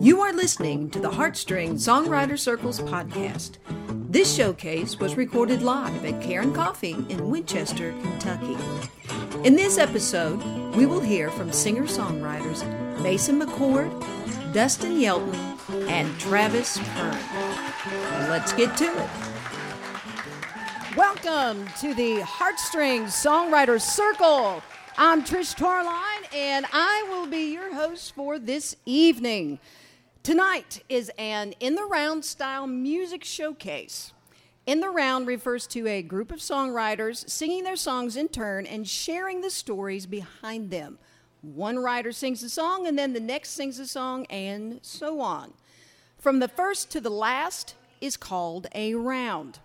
You are listening to the Heartstring Songwriter Circles podcast. This showcase was recorded live at Cairn Coffee in Winchester, Kentucky. In this episode, we will hear from singer songwriters Mason McCord, Dustin Yelton, and Travis Kern. Let's get to it. Welcome to the Heartstring Songwriter Circle. I'm Trish Torline, and I will be your host for this evening. Tonight is an in the round style music showcase. In the round refers to a group of songwriters singing their songs in turn and sharing the stories behind them. One writer sings a song, and then the next sings a song, and so on. From the first to the last is called a round.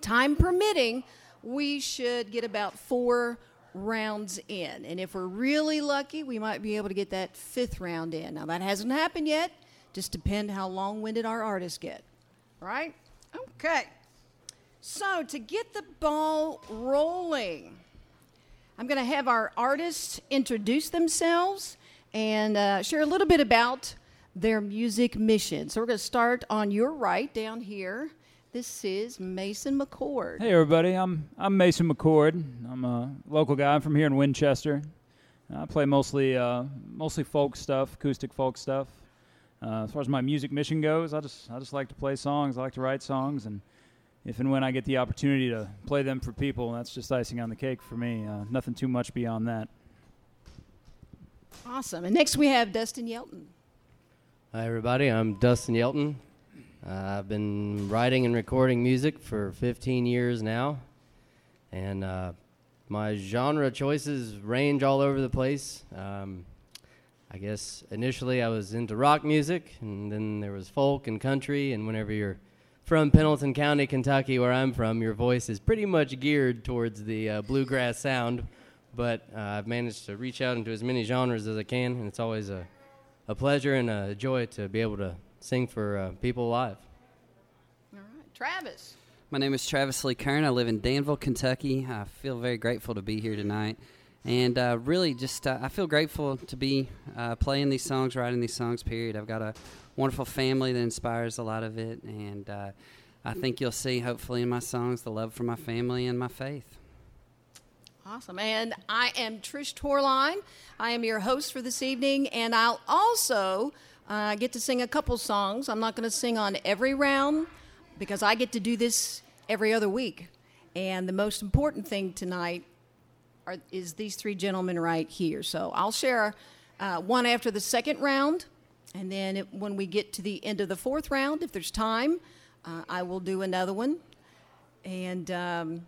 Time permitting, we should get about four rounds in. And if we're really lucky, we might be able to get that fifth round in. Now, that hasn't happened yet. Just depend how long winded our artists get. Right? Okay. So, to get the ball rolling, I'm going to have our artists introduce themselves and uh, share a little bit about their music mission. So, we're going to start on your right down here. This is Mason McCord. Hey everybody, I'm I'm Mason McCord. I'm a local guy. I'm from here in Winchester. I play mostly uh, mostly folk stuff, acoustic folk stuff. Uh, as far as my music mission goes, I just I just like to play songs. I like to write songs, and if and when I get the opportunity to play them for people, that's just icing on the cake for me. Uh, nothing too much beyond that. Awesome. And next we have Dustin Yelton. Hi everybody, I'm Dustin Yelton. Uh, I've been writing and recording music for 15 years now, and uh, my genre choices range all over the place. Um, I guess initially I was into rock music, and then there was folk and country, and whenever you're from Pendleton County, Kentucky, where I'm from, your voice is pretty much geared towards the uh, bluegrass sound. But uh, I've managed to reach out into as many genres as I can, and it's always a, a pleasure and a joy to be able to sing for uh, people live. All right. Travis. My name is Travis Lee Kern. I live in Danville, Kentucky. I feel very grateful to be here tonight. And uh, really, just uh, I feel grateful to be uh, playing these songs, writing these songs, period. I've got a wonderful family that inspires a lot of it. And uh, I think you'll see, hopefully, in my songs, the love for my family and my faith. Awesome. And I am Trish Torline. I am your host for this evening. And I'll also uh, get to sing a couple songs. I'm not going to sing on every round because I get to do this every other week. And the most important thing tonight are, is these three gentlemen right here. So I'll share uh, one after the second round. And then it, when we get to the end of the fourth round, if there's time, uh, I will do another one. And um,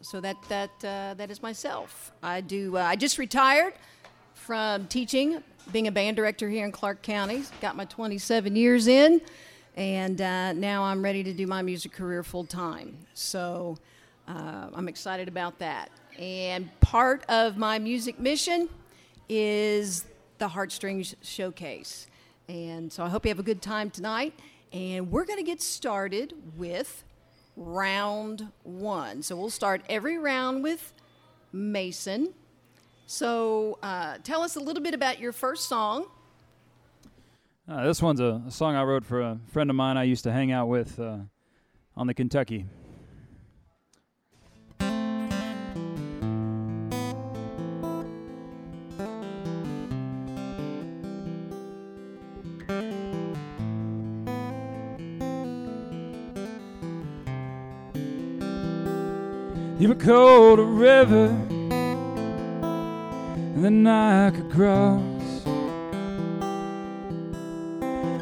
so that, that, uh, that is myself. I, do, uh, I just retired from teaching, being a band director here in Clark County. Got my 27 years in, and uh, now I'm ready to do my music career full time. So uh, I'm excited about that. And part of my music mission is the Heartstrings Showcase. And so I hope you have a good time tonight. And we're going to get started with round one. So we'll start every round with Mason. So uh, tell us a little bit about your first song. Uh, this one's a, a, song I wrote for a friend of mine I used to hang out with uh, on the Kentucky. You were cold a river, I could cross.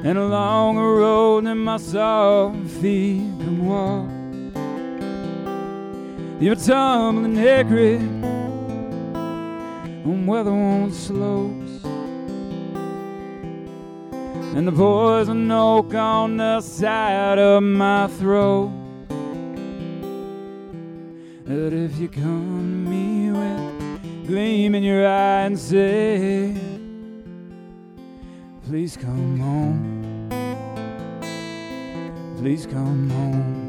And along a road that my soft feet can walk. You're tumbling hickory on weather-worn slopes, and the poison oak on the side of my throat. But if you come to me with gleam in your eye and say, Please come home, please come home.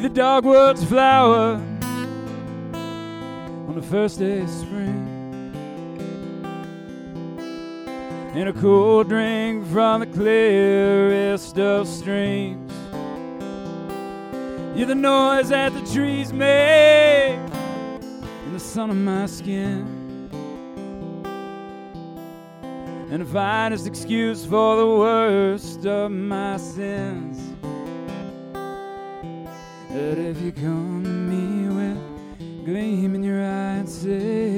be the dogwood's flower on the first day of spring. And a cool drink from the clearest of streams. You're the noise that the trees make in the sun on my skin. And the finest excuse for the worst of my sins. That if you come to me with gleam in your eye and say,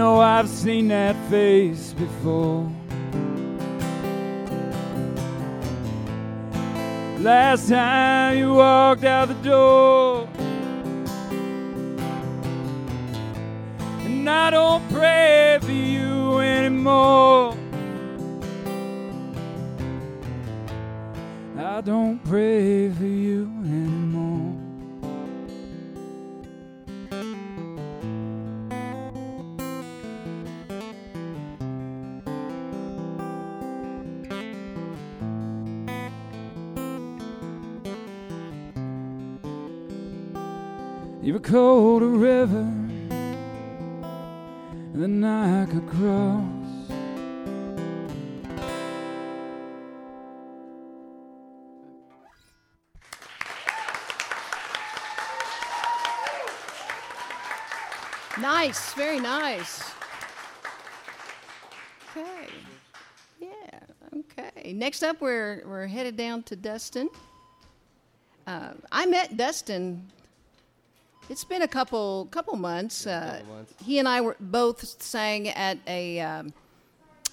know I've seen that face before. Last time you walked out the door. And I don't pray for you anymore. I don't pray for you Nice, very nice. Okay. Yeah, okay. Next up, we're, we're headed down to Dustin. Uh, I met Dustin. It's been a couple couple months. Uh, couple months. He and I were both sang at a. Um,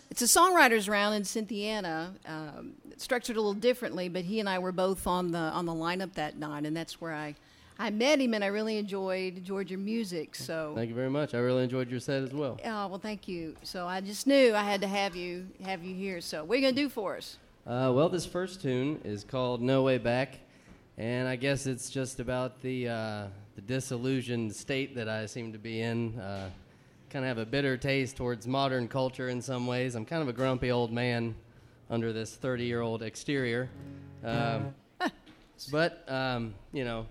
it's a songwriters round in Cynthiana, um, structured a little differently, but he and I were both on the on the lineup that night, and that's where I, I met him, and I really enjoyed your music. So Thank you very much. I really enjoyed your set as well. Oh well, thank you. So I just knew I had to have you have you here. So what are you gonna do for us? Uh, well, this first tune is called No Way Back, and I guess it's just about the, uh, the disillusioned state that I seem to be in. Uh, kind of have a bitter taste towards modern culture in some ways. I'm kind of a grumpy old man under this 30 year old exterior. Um, but, um, you know,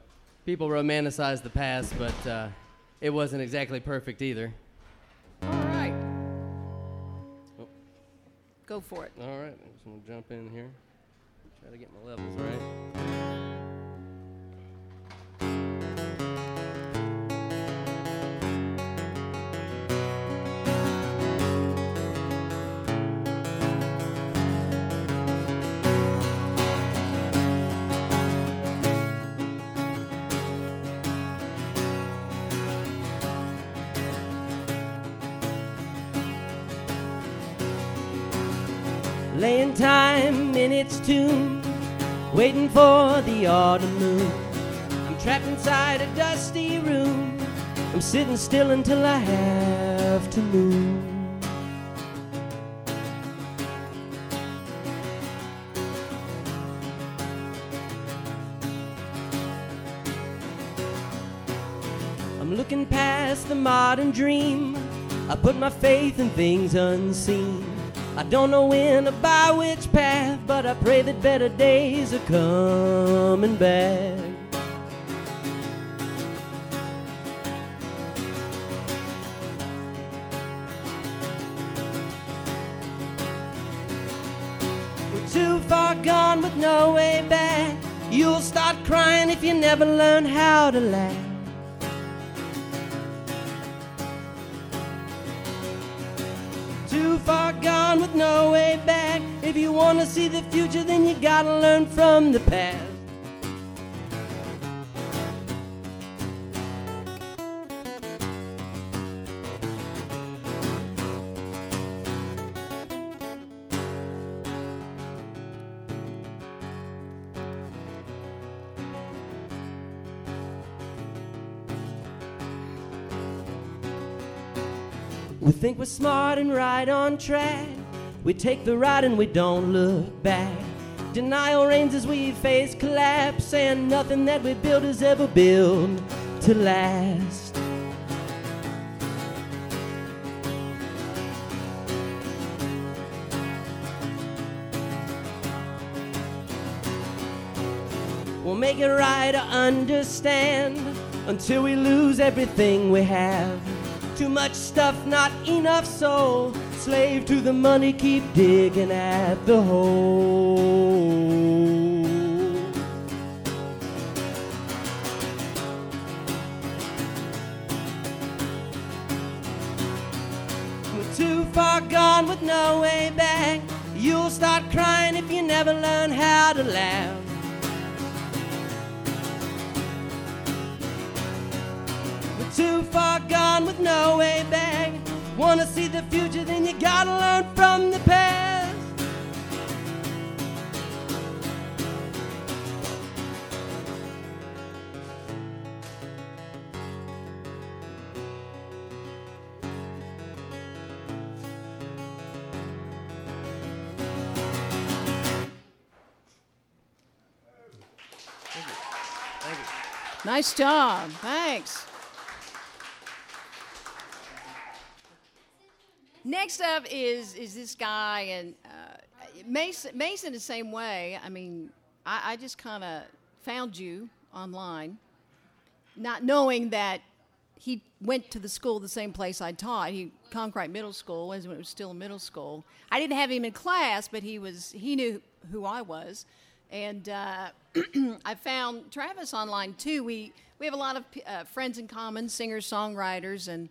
people romanticize the past, but uh, it wasn't exactly perfect either. All right. Oh. Go for it. All right, I'm just gonna jump in here. Try to get my levels right. In its tune, waiting for the autumn moon. I'm trapped inside a dusty room. I'm sitting still until I have to move. I'm looking past the modern dream. I put my faith in things unseen. I don't know when or by which path, but I pray that better days are coming back. We're too far gone with no way back. You'll start crying if you never learn how to laugh. Far gone with no way back. If you want to see the future, then you gotta learn from the past. We think we're smart and right on track. We take the ride and we don't look back. Denial reigns as we face collapse, and nothing that we build is ever built to last. We'll make it right to understand until we lose everything we have. Too much stuff, not enough soul. Slave to the money, keep digging at the hole. We're too far gone with no way back. You'll start crying if you never learn how to laugh. Too far gone with no way back. Wanna see the future, then you gotta learn from the past. Nice job. Thanks. Next up is is this guy and uh, Mason. Mason the same way. I mean, I, I just kind of found you online, not knowing that he went to the school the same place I taught. He Conkwright Middle School when it was still middle school. I didn't have him in class, but he was he knew who I was, and uh, I found Travis online too. We we have a lot of uh, friends in common, singers, songwriters, and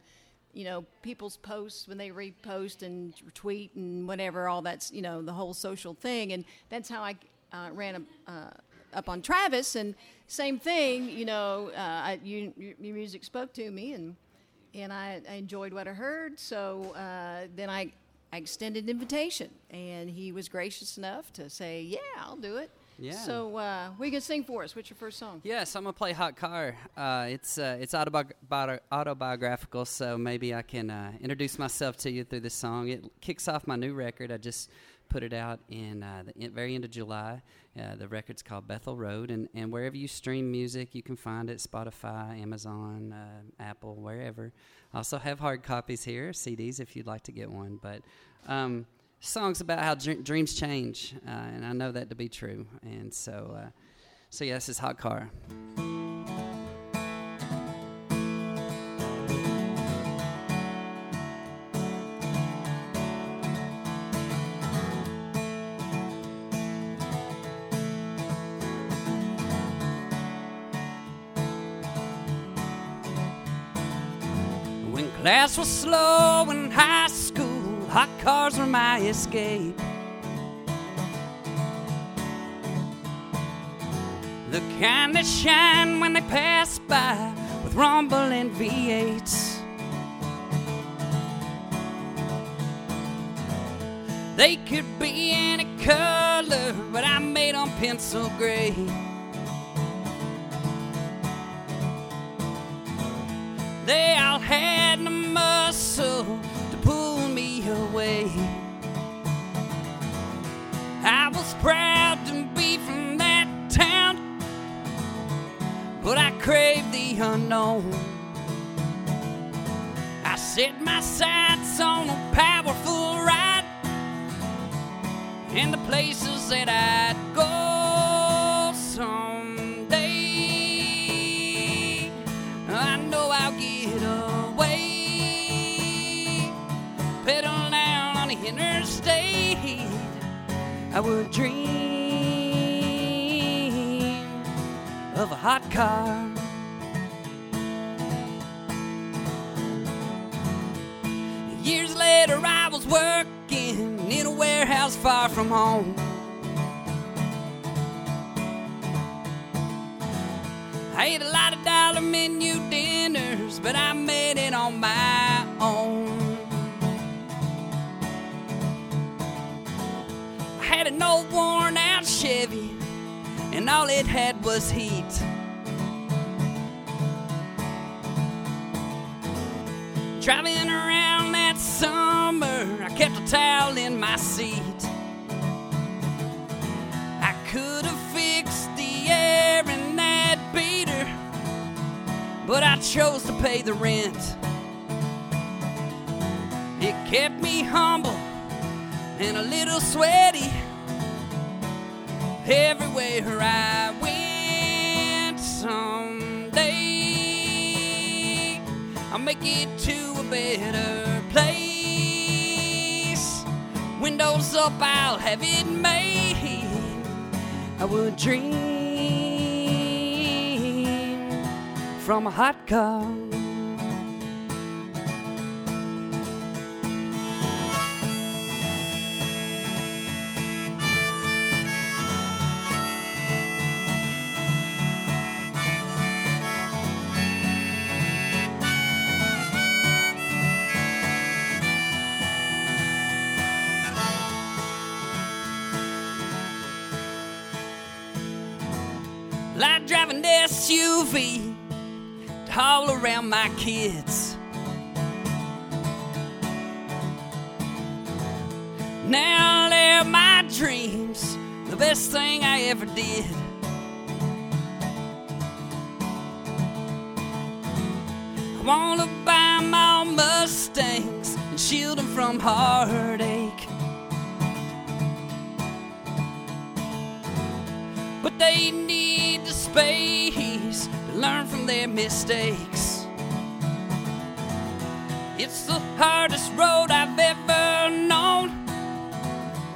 you know people's posts when they repost and tweet and whatever. All that's you know the whole social thing, and that's how I uh, ran a, uh, up on Travis. And same thing, you know, uh, I, you, your music spoke to me, and and I, I enjoyed what I heard. So uh, then I. I extended an invitation, and he was gracious enough to say, "Yeah, I'll do it." Yeah. So, uh, what are sing for us? What's your first song? Yes, I'm gonna play Hot Car. Uh, it's uh, it's autobi- autobiographical, so maybe I can uh, introduce myself to you through this song. It kicks off my new record. I just put it out in uh, the in, very end of July. Uh, the record's called Bethel Road, and, and wherever you stream music, you can find it: Spotify, Amazon, uh, Apple, wherever. I also have hard copies here, CDs, if you'd like to get one. But um, songs about how dr- dreams change, uh, and I know that to be true. And so, uh, so yeah, this is Hot Car. When class was slow in high hot cars were my escape. The kind that shine when they pass by with rumbling V8s. They could be any color, but I made them pencil gray. They all had the muscle I was proud to be from that town, but I craved the unknown. I set my sights on a powerful ride and the places that I'd go someday. Interstate. I would dream of a hot car. Years later, I was working in a warehouse far from home. I ate a lot of dollar menu dinners, but I made it on my own. had an old worn out Chevy, and all it had was heat. Driving around that summer, I kept a towel in my seat. I could have fixed the air in that beater, but I chose to pay the rent. It kept me humble and a little sweaty everywhere I went. Someday I'll make it to a better place. Windows up, I'll have it made. I would dream from a hot car. SUV to haul around my kids. Now they're my dreams, the best thing I ever did. I wanna buy my Mustangs and shield them from heartache. but they need the space learn from their mistakes. It's the hardest road I've ever known,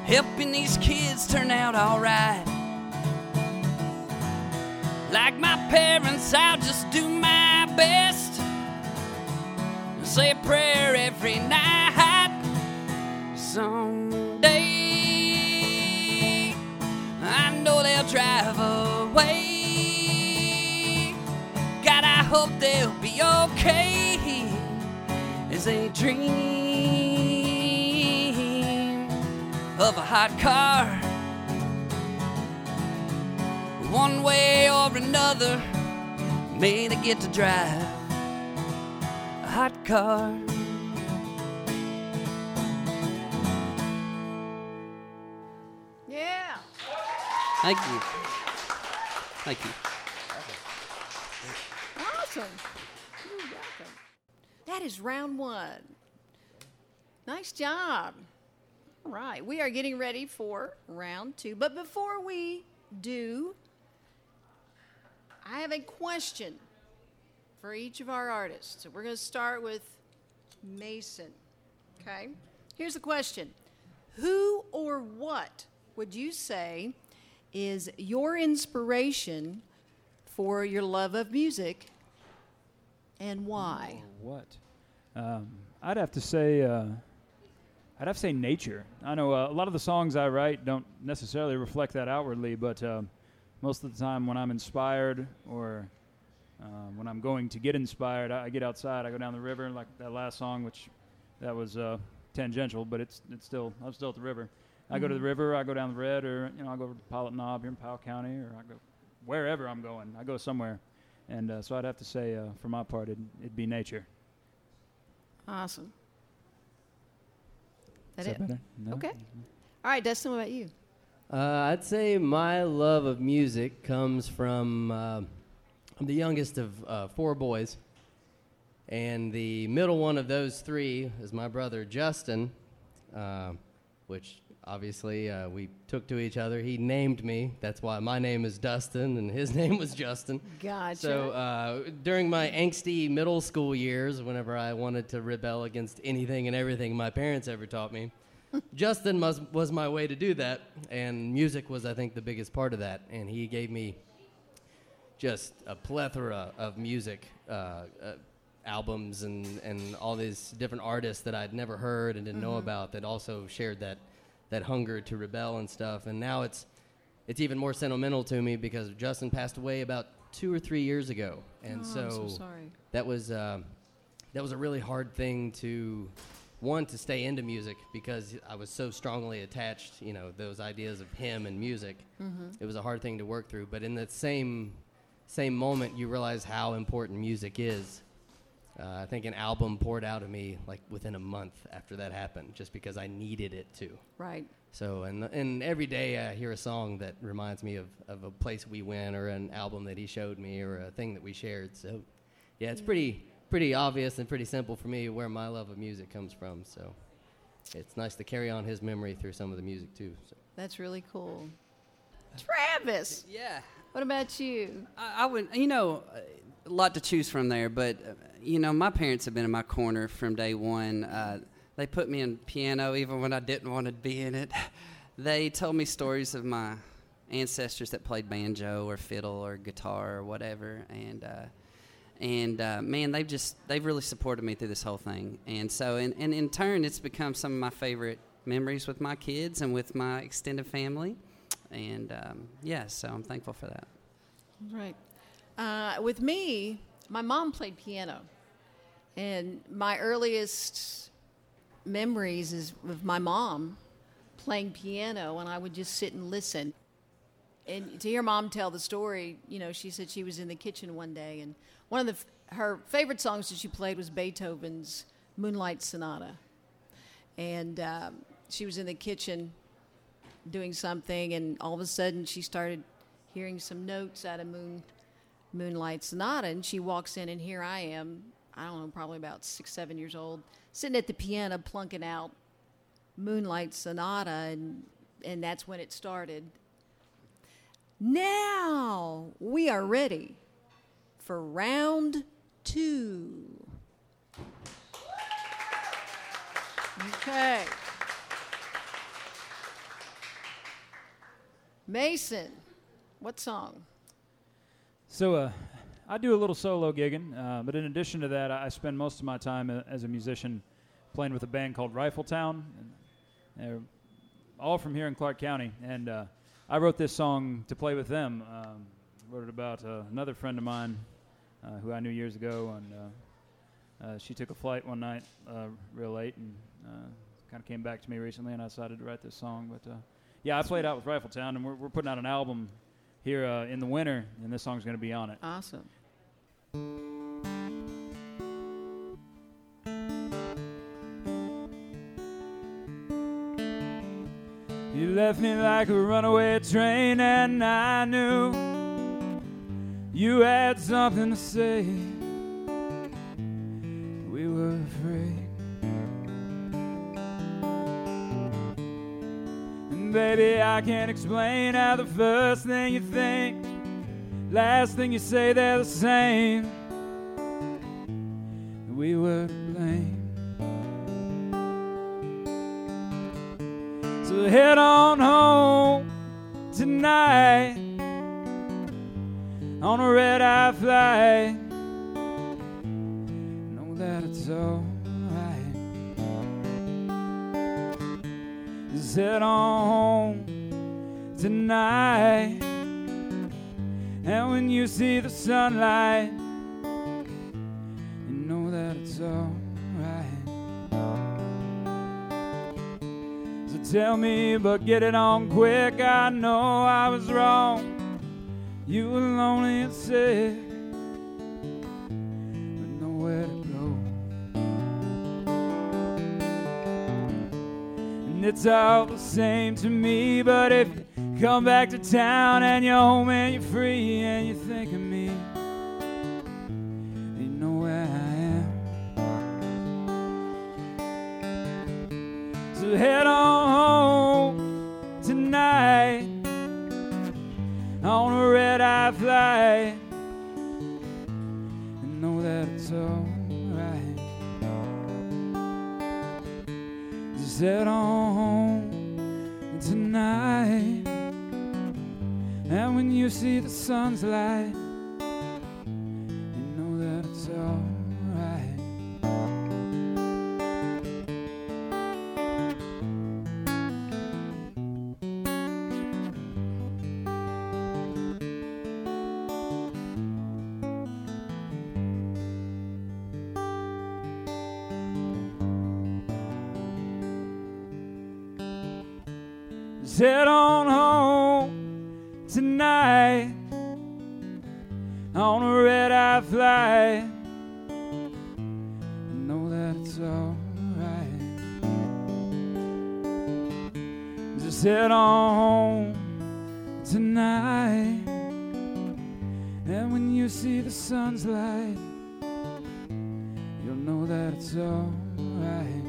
helping these kids turn out alright. Like my parents, I'll just do my best, say a prayer every night. Someday. I know they'll drive hope they'll be okay as they dream of a hot car. One way or another, may they get to drive a hot car. Yeah. Thank you. Thank you. Awesome. You're welcome. That is round one. Nice job. All right, we are getting ready for round two. But before we do, I have a question for each of our artists. So we're going to start with Mason. Okay? Here's the question Who or what would you say is your inspiration for your love of music and why? What? Um, I'd have to say. Uh, I'd have to say nature. I know uh, a lot of the songs I write don't necessarily reflect that outwardly, but um, most of the time when I'm inspired or um, when I'm going to get inspired, I, I get outside. I go down the river, like that last song, which that was uh, tangential, but it's it's still I'm still at the river. I go to the river, I go down the red, or you know I go over to Pilot Knob here in Powell County, or I go wherever I'm going. I go somewhere, and uh, so I'd have to say uh, for my part, it'd, it'd be nature. Awesome. That Is it? that better? No? Okay. All right, Dustin, what about you? Uh, I'd say my love of music comes from. Uh, I'm the youngest of uh, four boys, and the middle one of those three is my brother Justin, uh, which obviously uh, we took to each other. He named me. That's why my name is Dustin, and his name was Justin. Gotcha. So uh, during my angsty middle school years, whenever I wanted to rebel against anything and everything my parents ever taught me, Justin was, was my way to do that, and music was, I think, the biggest part of that. And he gave me just a plethora of music, uh, uh, albums, and, and all these different artists that I'd never heard and didn't know about that also shared that, that hunger to rebel and stuff. And now it's, it's even more sentimental to me because Justin passed away about two or three years ago. And Oh, so, so sorry. that was uh, that was a really hard thing to one to stay into music because I was so strongly attached. You know, those ideas of him and music. It was a hard thing to work through. But in that same same moment, you realize how important music is. Uh, I think an album poured out of me like within a month after that happened, just because I needed it to. Right. So, and, and every day I hear a song that reminds me of, of a place we went or an album that he showed me or a thing that we shared. So, yeah, it's pretty pretty obvious and pretty simple for me where my love of music comes from. So it's nice to carry on his memory through some of the music too. So. That's really cool. Travis, Yeah. what about you? I, I would, you know, a lot to choose from there, but uh, you know, my parents have been in my corner from day one. Uh, they put me in piano even when I didn't want to be in it. They told me stories of my ancestors that played banjo or fiddle or guitar or whatever, and uh, and uh, man, they've just they've really supported me through this whole thing. And so, and, and in turn, it's become some of my favorite memories with my kids and with my extended family. And um, yeah, so I'm thankful for that. Right. Uh, with me, my mom played piano, and my earliest memories is of my mom playing piano, and I would just sit and listen. And to hear mom tell the story, you know, she said she was in the kitchen one day, and one of the her favorite songs that she played was Beethoven's Moonlight Sonata, and um, she was in the kitchen doing something, and all of a sudden she started hearing some notes out of Moon Moonlight Sonata, and she walks in, and here I am. I don't know, probably about six, seven years old, sitting at the piano plunking out Moonlight Sonata, and and that's when it started. Now we are ready for round two. Okay. Mason, what song? So uh, I do a little solo gigging, uh, but in addition to that, I spend most of my time as a musician playing with a band called Rifletown. And they're all from here in Clark County, and uh, I wrote this song to play with them. Um, wrote it about uh, another friend of mine uh, who I knew years ago, and uh, uh, she took a flight one night uh, real late, and kind of came back to me recently, and I decided to write this song. But uh, yeah, I played out with Rifletown, and we're, we're putting out an album here uh, in the winter, and this song's going to be on it. Awesome. You left me like a runaway train, and I knew you had something to say. Baby, I can't explain how the first thing you think, last thing you say, they're the same. We were to blame. So head on home tonight on a red eye flight. Know that it's alright. Head on home tonight. And when you see the sunlight, you know that it's alright. So tell me, but get it on quick. I know I was wrong. You were lonely and sick, it's all the same to me, but if you come back to town and you're home and you're free and you think of me, you know where I am. So head on home tonight on a red eye flight know that it's alright. Head on and when you see the sun's light, you know that it's alright. Head on on a red eye flight. Know that it's alright. Just head on home tonight. And when you see the sun's light, you'll know that it's alright.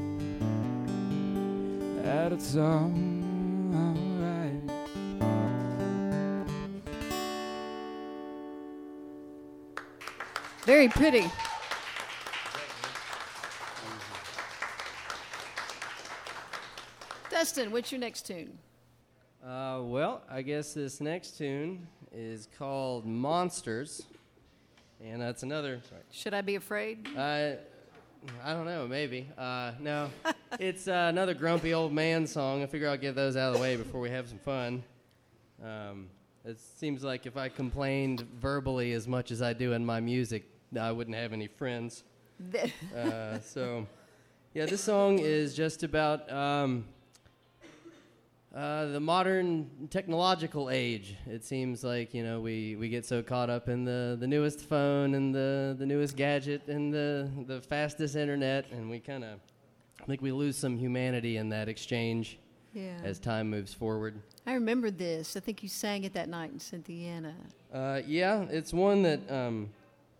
That it's alright. Very pretty. Dustin, what's your next tune? Uh, well, I guess this next tune is called Monsters. And that's another. Sorry. Should I be afraid? Uh, I don't know, maybe. Uh, no. it's uh, another grumpy old man song. I figure I'll get those out of the way before we have some fun. Um, it seems like if I complained verbally as much as I do in my music, I wouldn't have any friends. Uh, so, yeah, this song is just about um, uh, the modern technological age. It seems like you know we, we get so caught up in the, the newest phone and the, the newest gadget and the the fastest internet, and we kind of I think we lose some humanity in that exchange yeah. as time moves forward. I remember this. I think you sang it that night in Cynthiana. Uh, yeah, it's one that um,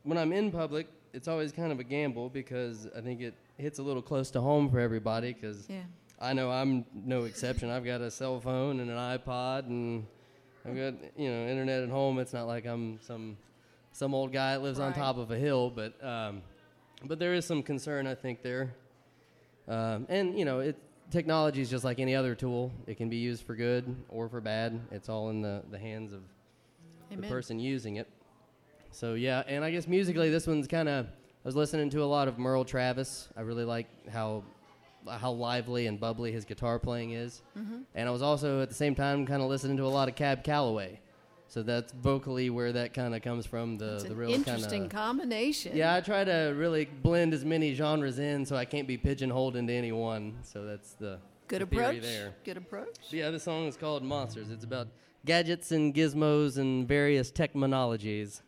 when I'm in public, it's always kind of a gamble because I think it hits a little close to home for everybody because Yeah. I know I'm no exception. I've got a cell phone and an iPod, and I've got you know internet at home. It's not like I'm some some old guy that lives on top of a hill, but um, but there is some concern I think there. Um, and you know, it technology is just like any other tool. It can be used for good or for bad. It's all in the the hands of the person using it. So yeah, and I guess musically, this one's kind of. I was listening to a lot of Merle Travis. I really like how how lively and bubbly his guitar playing is, Mm-hmm. and I was also at the same time kind of listening to a lot of Cab Calloway. So that's vocally where that kind of comes from. The It's the real interesting kind of combination. yeah. I try to really blend as many genres in, so I can't be pigeonholed into any one. So that's the Good the approach. there. Good approach. So yeah, the song is called Monsters. It's about gadgets and gizmos and various technologies.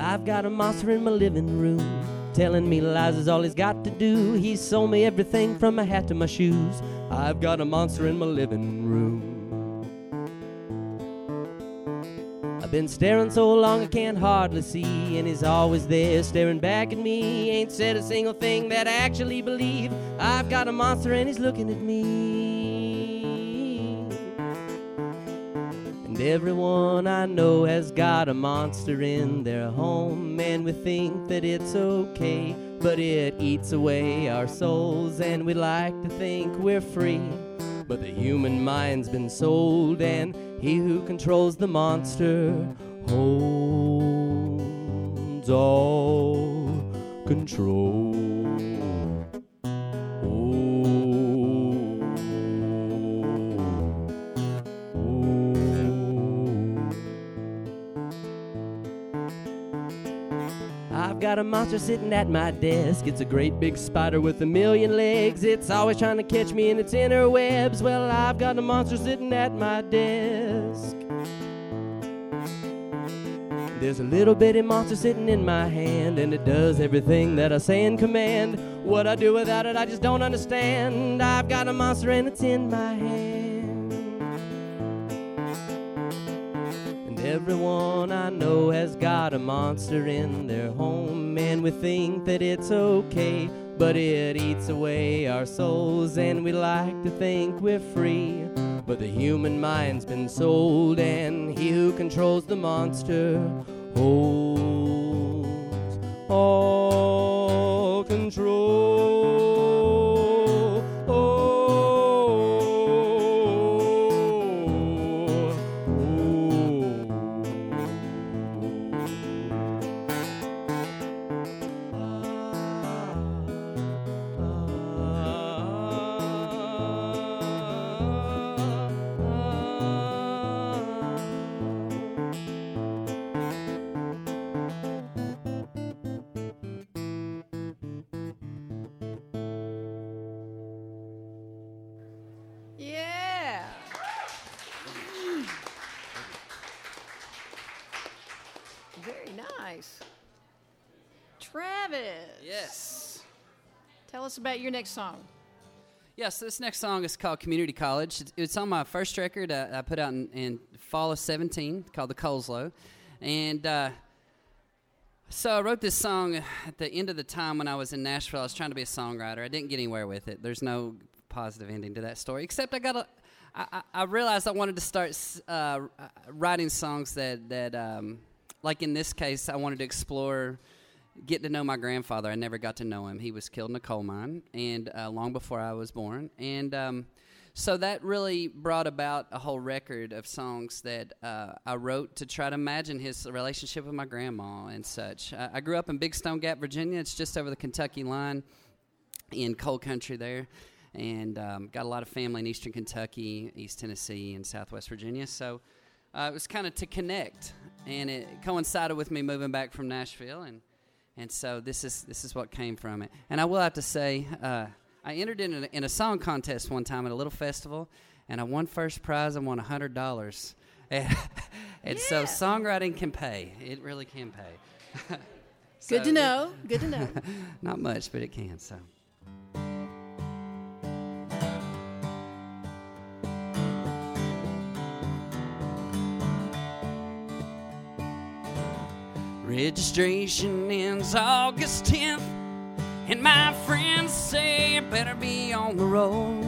I've got a monster in my living room. Telling me lies is all he's got to do. He sold me everything from my hat to my shoes. I've got a monster in my living room. I've been staring so long I can't hardly see, and he's always there staring back at me. Ain't said a single thing that I actually believe. I've got a monster and he's looking at me. And everyone I know has got a monster in their home, and we think that it's okay. But it eats away our souls, and we like to think we're free. But the human mind's been sold, and he who controls the monster holds all control. Got a monster sitting at my desk. It's a great big spider with a million legs. It's always trying to catch me in its inner webs. Well, I've got a monster sitting at my desk. There's a little bitty monster sitting in my hand, and it does everything that I say in command. What I do without it, I just don't understand. I've got a monster, and it's in my hand. Everyone I know has got a monster in their home, and we think that it's okay. But it eats away our souls, and we like to think we're free. But the human mind's been sold, and he who controls the monster holds all control. About your next song. Yeah, so this next song is called Community College. It's, on my first record uh, I put out in, in fall of 17 called The Coleslow. And uh, so I wrote this song at the end of the time when I was in Nashville. I was trying to be a songwriter. I didn't get anywhere with it. There's no positive ending to that story, except I got a. I, I realized I wanted to start uh, writing songs that that, um, like in this case, I wanted to explore get to know my grandfather. I never got to know him. He was killed in a coal mine, and uh, long before I was born. And um, so that really brought about a whole record of songs that uh, I wrote to try to imagine his relationship with my grandma and such. I, I grew up in Big Stone Gap, Virginia. It's just over the Kentucky line in coal country there. And um, got a lot of family in eastern Kentucky, East Tennessee, and Southwest Virginia. So uh, it was kind of to connect, and it coincided with me moving back from Nashville, and and so this is this is what came from it. And I will have to say, uh, I entered in a, in a song contest one time at a little festival, and I won first prize. I won hundred dollars, and, and so songwriting can pay. It really can pay. Good to So, know. Good to know. Not much, but it can. So. Registration ends August 10th, and my friends say I better be on the road.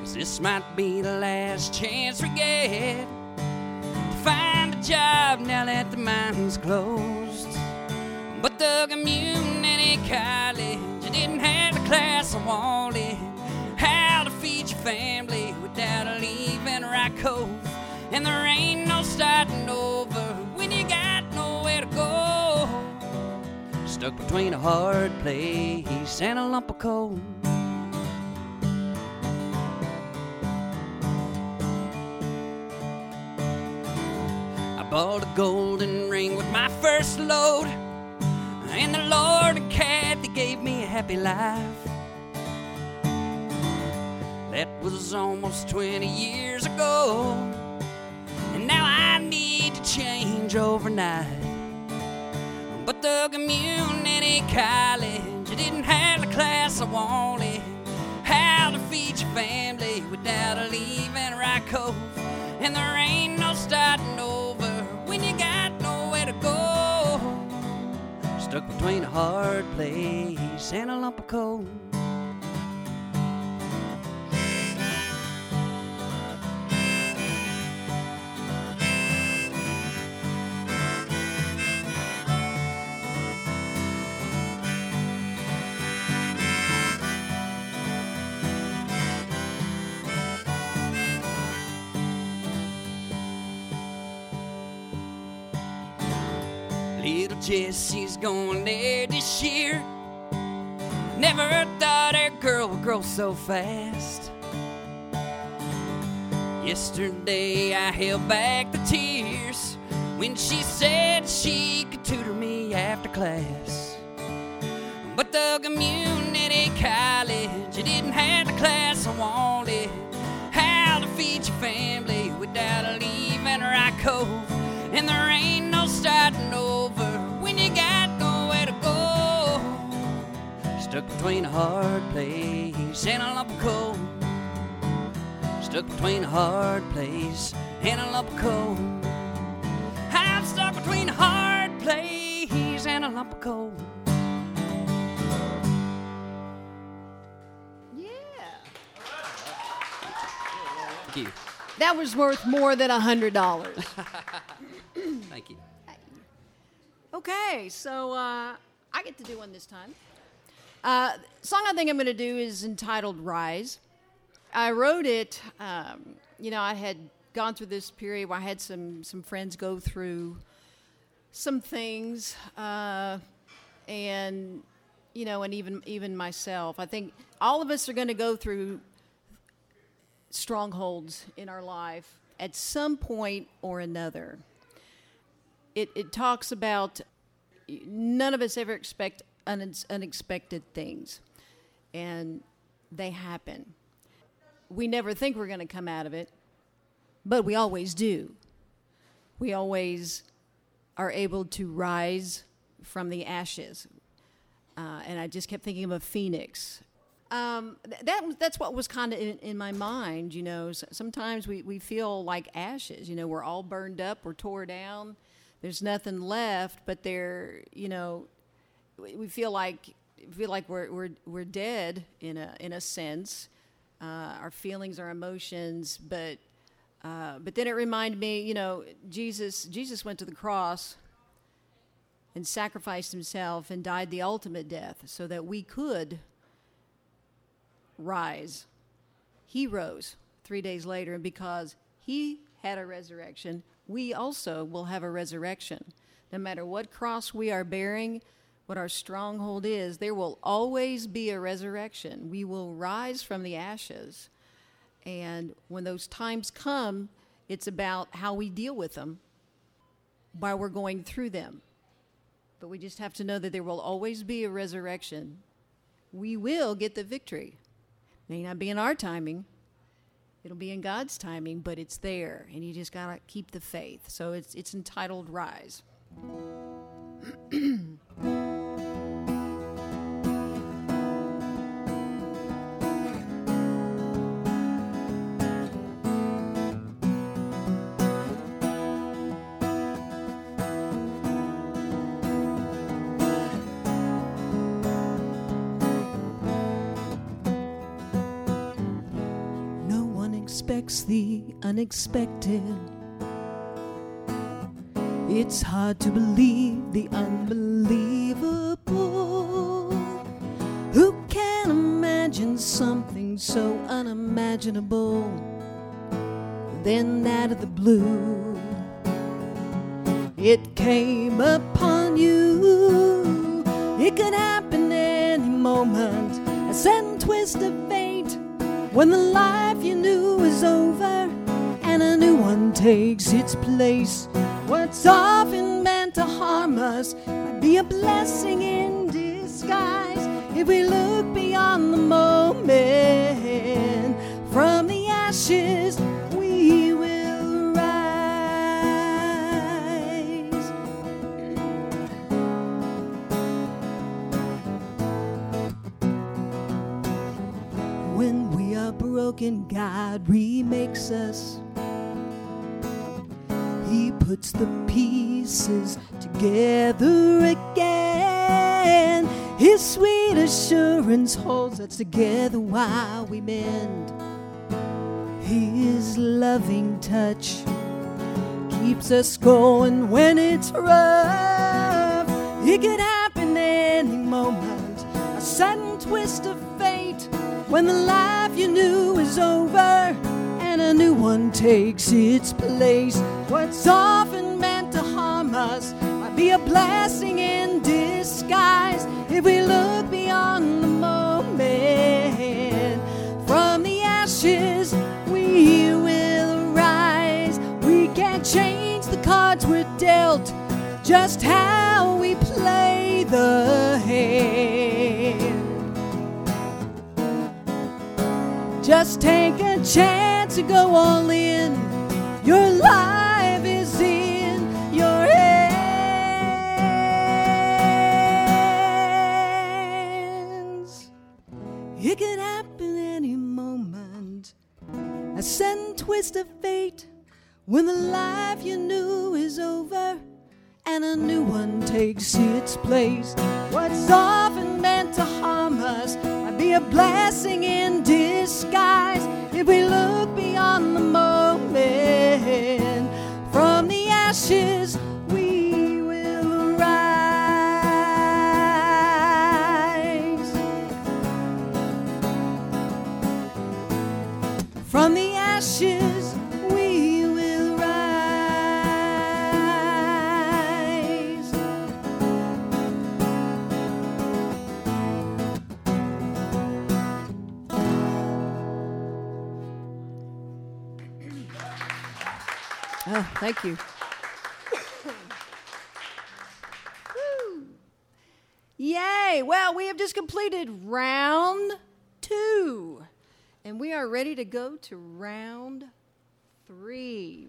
Cause this might be the last chance we get to find a job now that the mine's closed. But the community college didn't have the class I wanted. How to feed your family Stuck between a hard place and a lump of coal. I bought a golden ring with my first load. And the Lord and Kathy gave me a happy life. That was almost 20 years ago. And now I need to change overnight. But the community college, You didn't have the class I wanted. How to feed your family without leaving Cove. And there ain't no starting over when you got nowhere to go. Stuck between a hard place and a lump of coal. Going there this year. Never thought a girl would grow so fast. Yesterday I held back the tears when she said she could tutor me after class. But the community college, didn't have the class I wanted. How to feed your family without leaving Rock Cove. And there ain't no starting over Stuck between a hard place and a lump of coal. Stuck between a hard place and a lump of coal. I'm stuck between a hard place and a lump of coal. yeah. Thank you. That was worth more than a hundred dollars. Thank you. Okay, so uh, I get to do one this time. Uh, song I think I'm going to do is entitled "Rise." I wrote it. Um, you know, I had gone through this period where I had some some friends go through some things, uh, and you know, and even even myself. I think all of us are going to go through strongholds in our life at some point or another. It, it talks about none of us ever expect un- unexpected things, and they happen. We never think we're going to come out of it, but we always do. We always are able to rise from the ashes. Uh, and I just kept thinking of a phoenix. Um, that that's what was kind of in, in my mind. You know, sometimes we, we feel like ashes. You know, we're all burned up, we're tore down. There's nothing left, but there, you know, we feel like feel like we're we're we're dead in a in a sense. Uh, our feelings, our emotions, but uh, but then it reminded me, you know, Jesus Jesus went to the cross and sacrificed himself and died the ultimate death so that we could rise. He rose three days later, and because he had a resurrection, we also will have a resurrection. No matter what cross we are bearing, what our stronghold is, there will always be a resurrection. We will rise from the ashes. And when those times come, it's about how we deal with them while we're going through them. But we just have to know that there will always be a resurrection. We will get the victory. May not be in our timing, it'll be in God's timing, but it's there, and you just gotta keep the faith. So it's it's entitled Rise. expects the unexpected. It's hard to believe the unbelievable. Who can imagine something so unimaginable? Then, out of the blue, it came upon you. It could happen any moment, a sudden twist of fate. When the life you knew is over and a new one takes its place, what's often meant to harm us might be a blessing in disguise if we look beyond the moment. From the ashes, broken, God remakes us. He puts the pieces together again. His sweet assurance holds us together while we mend. His loving touch keeps us going when it's rough. It could happen any moment, a sudden twist of when the life you knew is over and a new one takes its place. What's often meant to harm us might be a blessing in disguise if we look beyond the moment. From the ashes, we will rise. We can't change the cards we're dealt, just how we play the hand. Just take a chance to go all in. Your life is in your hands. It could happen any moment. A sudden twist of fate when the life you knew is over and a new one takes its place. What's often meant to harm us might be a blessing in disguise if we look beyond the Oh, thank you. Yay! Well, we have just completed round two, and we are ready to go to round three.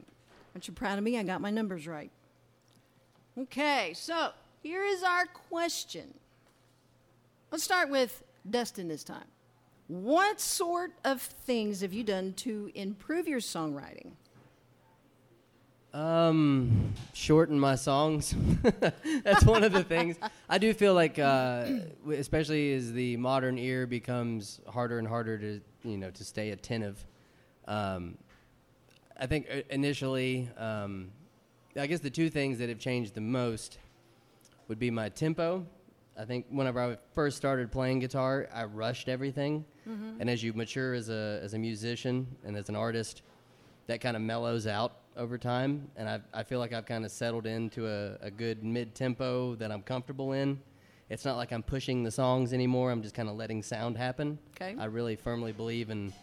Aren't you proud of me? I got my numbers right. Okay, so here is our question. Let's start with Dustin this time. What sort of things have you done to improve your songwriting? Um, shorten my songs. That's one of the things. I do feel like, uh, especially as the modern ear becomes harder and harder to, you know, to stay attentive. Um, I think uh, initially, um, I guess the two things that have changed the most would be my tempo. I think whenever I first started playing guitar, I rushed everything, and as you mature as a as a musician and as an artist, that kind of mellows out over time. And I, I feel like I've kind of settled into a, a good mid tempo that I'm comfortable in. It's not like I'm pushing the songs anymore. I'm just kind of letting sound happen. Okay. I really firmly believe in.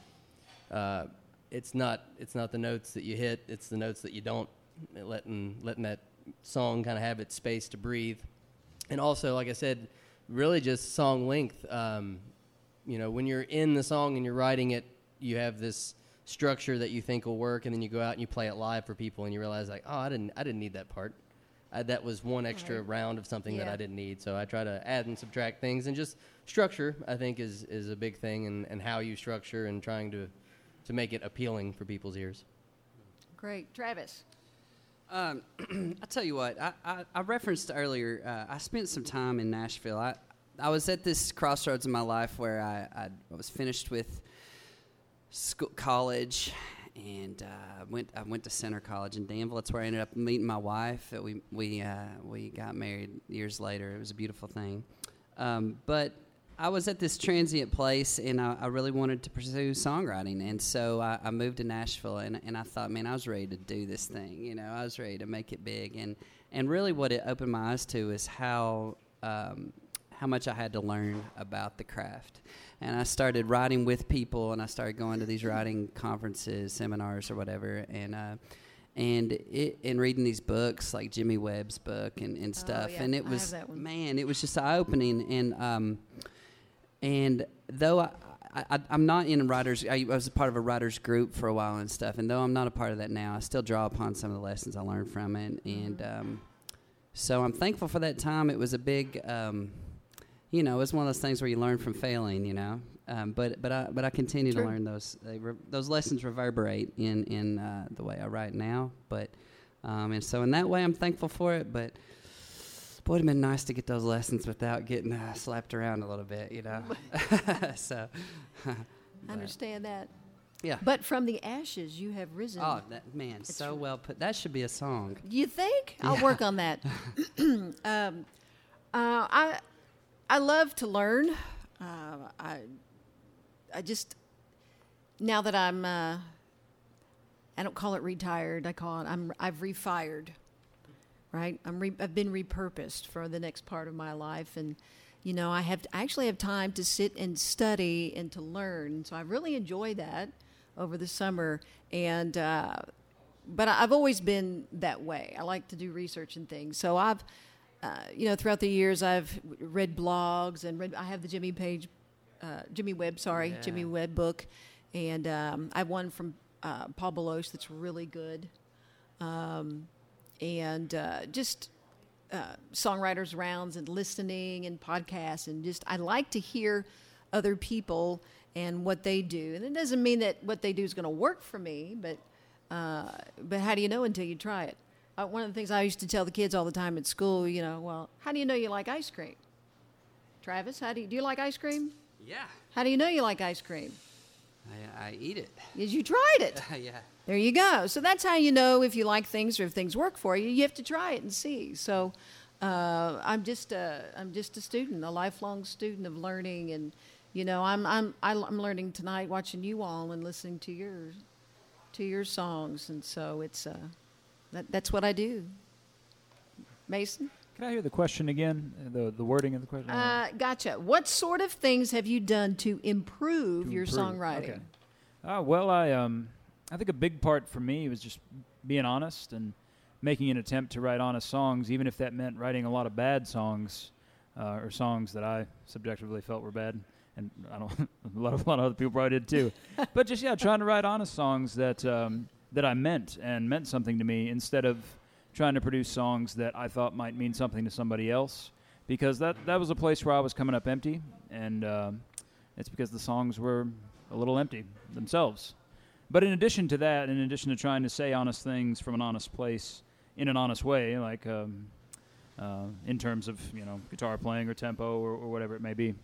Uh, it's not it's not the notes that you hit. It's the notes that you don't. Letting letting that song kind of have its space to breathe. And also, like I said, really just song length. Um, you know, when you're in the song and you're writing it, you have this structure that you think will work, and then you go out and you play it live for people, and you realize like, oh, I didn't, I didn't need that part. I, that was one extra round of something that I didn't need. So I try to add and subtract things, and just structure. I think is is a big thing, and, and how you structure and trying to to make it appealing for people's ears. Great. Travis. Um, I tell you what, I, I, I referenced earlier. Uh, I spent some time in Nashville. I I was at this crossroads in my life where I, I was finished with school, college, and uh, went I went to Centre College in Danville. That's where I ended up meeting my wife. We we uh, we got married years later. It was a beautiful thing. Um, but I was at this transient place, and I, I really wanted to pursue songwriting, and so I, I moved to Nashville, and, and I thought, man, I was ready to do this thing. You know, I was ready to make it big, and and really, what it opened my eyes to is how um, how much I had to learn about the craft. And I started writing with people, and I started going to these writing conferences, seminars, or whatever, and. Uh, and it, and reading these books like Jimmy Webb's book and, and stuff, yeah, and it was man, it was just eye opening. And um, and though I, I, I'm not in writers, I was a part of a writers group for a while and stuff. And though I'm not a part of that now, I still draw upon some of the lessons I learned from it. And um, so I'm thankful for that time. It was a big, um, you know, it's one of those things where you learn from failing, you know. Um, but but I but I continue True. to learn those they re- those lessons reverberate in in uh, the way I write now. But um, and so in that way I'm thankful for it. But boy, it'd been nice to get those lessons without getting uh, slapped around a little bit, you know. so I understand that. yeah. But from the ashes you have risen. Oh that, man, so well put. That should be a song. You think? I'll work on that. um, uh, I I love to learn. Uh, I I just now that I'm uh, I don't call it retired. I call it I'm I've refired. Right? I'm re- I've been repurposed for the next part of my life, and you know I have I actually have time to sit and study and to learn. So I really enjoy that over the summer and. Uh, but I've always been that way. I like to do research and things. So I've, uh, you know, throughout the years, I've read blogs and read. I have the Jimmy Page, uh, Jimmy Webb, sorry, Yeah. Jimmy Webb book, and um, I have one from uh, Paul Beloche that's really good, um, and uh, just uh, songwriters rounds and listening and podcasts and just I like to hear other people and what they do. And it doesn't mean that what they do is going to work for me, but uh, but how do you know until you try it? Uh, one of the things I used to tell the kids all the time at school, you know, well, how do you know you like ice cream? Travis, how do you, do you like ice cream? Yeah, How do you know you like ice cream? I, I eat it. Is you tried it. yeah. There you go. So that's how you know if you like things or if things work for you. You have to try it and see. So uh, I'm just a I'm just a student, a lifelong student of learning, and you know I'm I'm I- I'm learning tonight watching you all and listening to your to your songs, and so it's uh, that that's what I do. Mason, Can I hear the question again? The the wording of the question. uh, gotcha. What sort of things have you done to improve To your improve. songwriting? Okay. Uh, well, I um, I think a big part for me was just being honest and making an attempt to write honest songs, even if that meant writing a lot of bad songs uh, or songs that I subjectively felt were bad. And I don't a lot of a lot of other people probably did too. but just yeah, trying to write honest songs that um, that I meant and meant something to me instead of trying to produce songs that I thought might mean something to somebody else, because that that was a place where I was coming up empty, and uh, it's because the songs were a little empty themselves. But in addition to that, in addition to trying to say honest things from an honest place in an honest way, like um, uh, in terms of you know guitar playing or tempo or, or whatever it may be.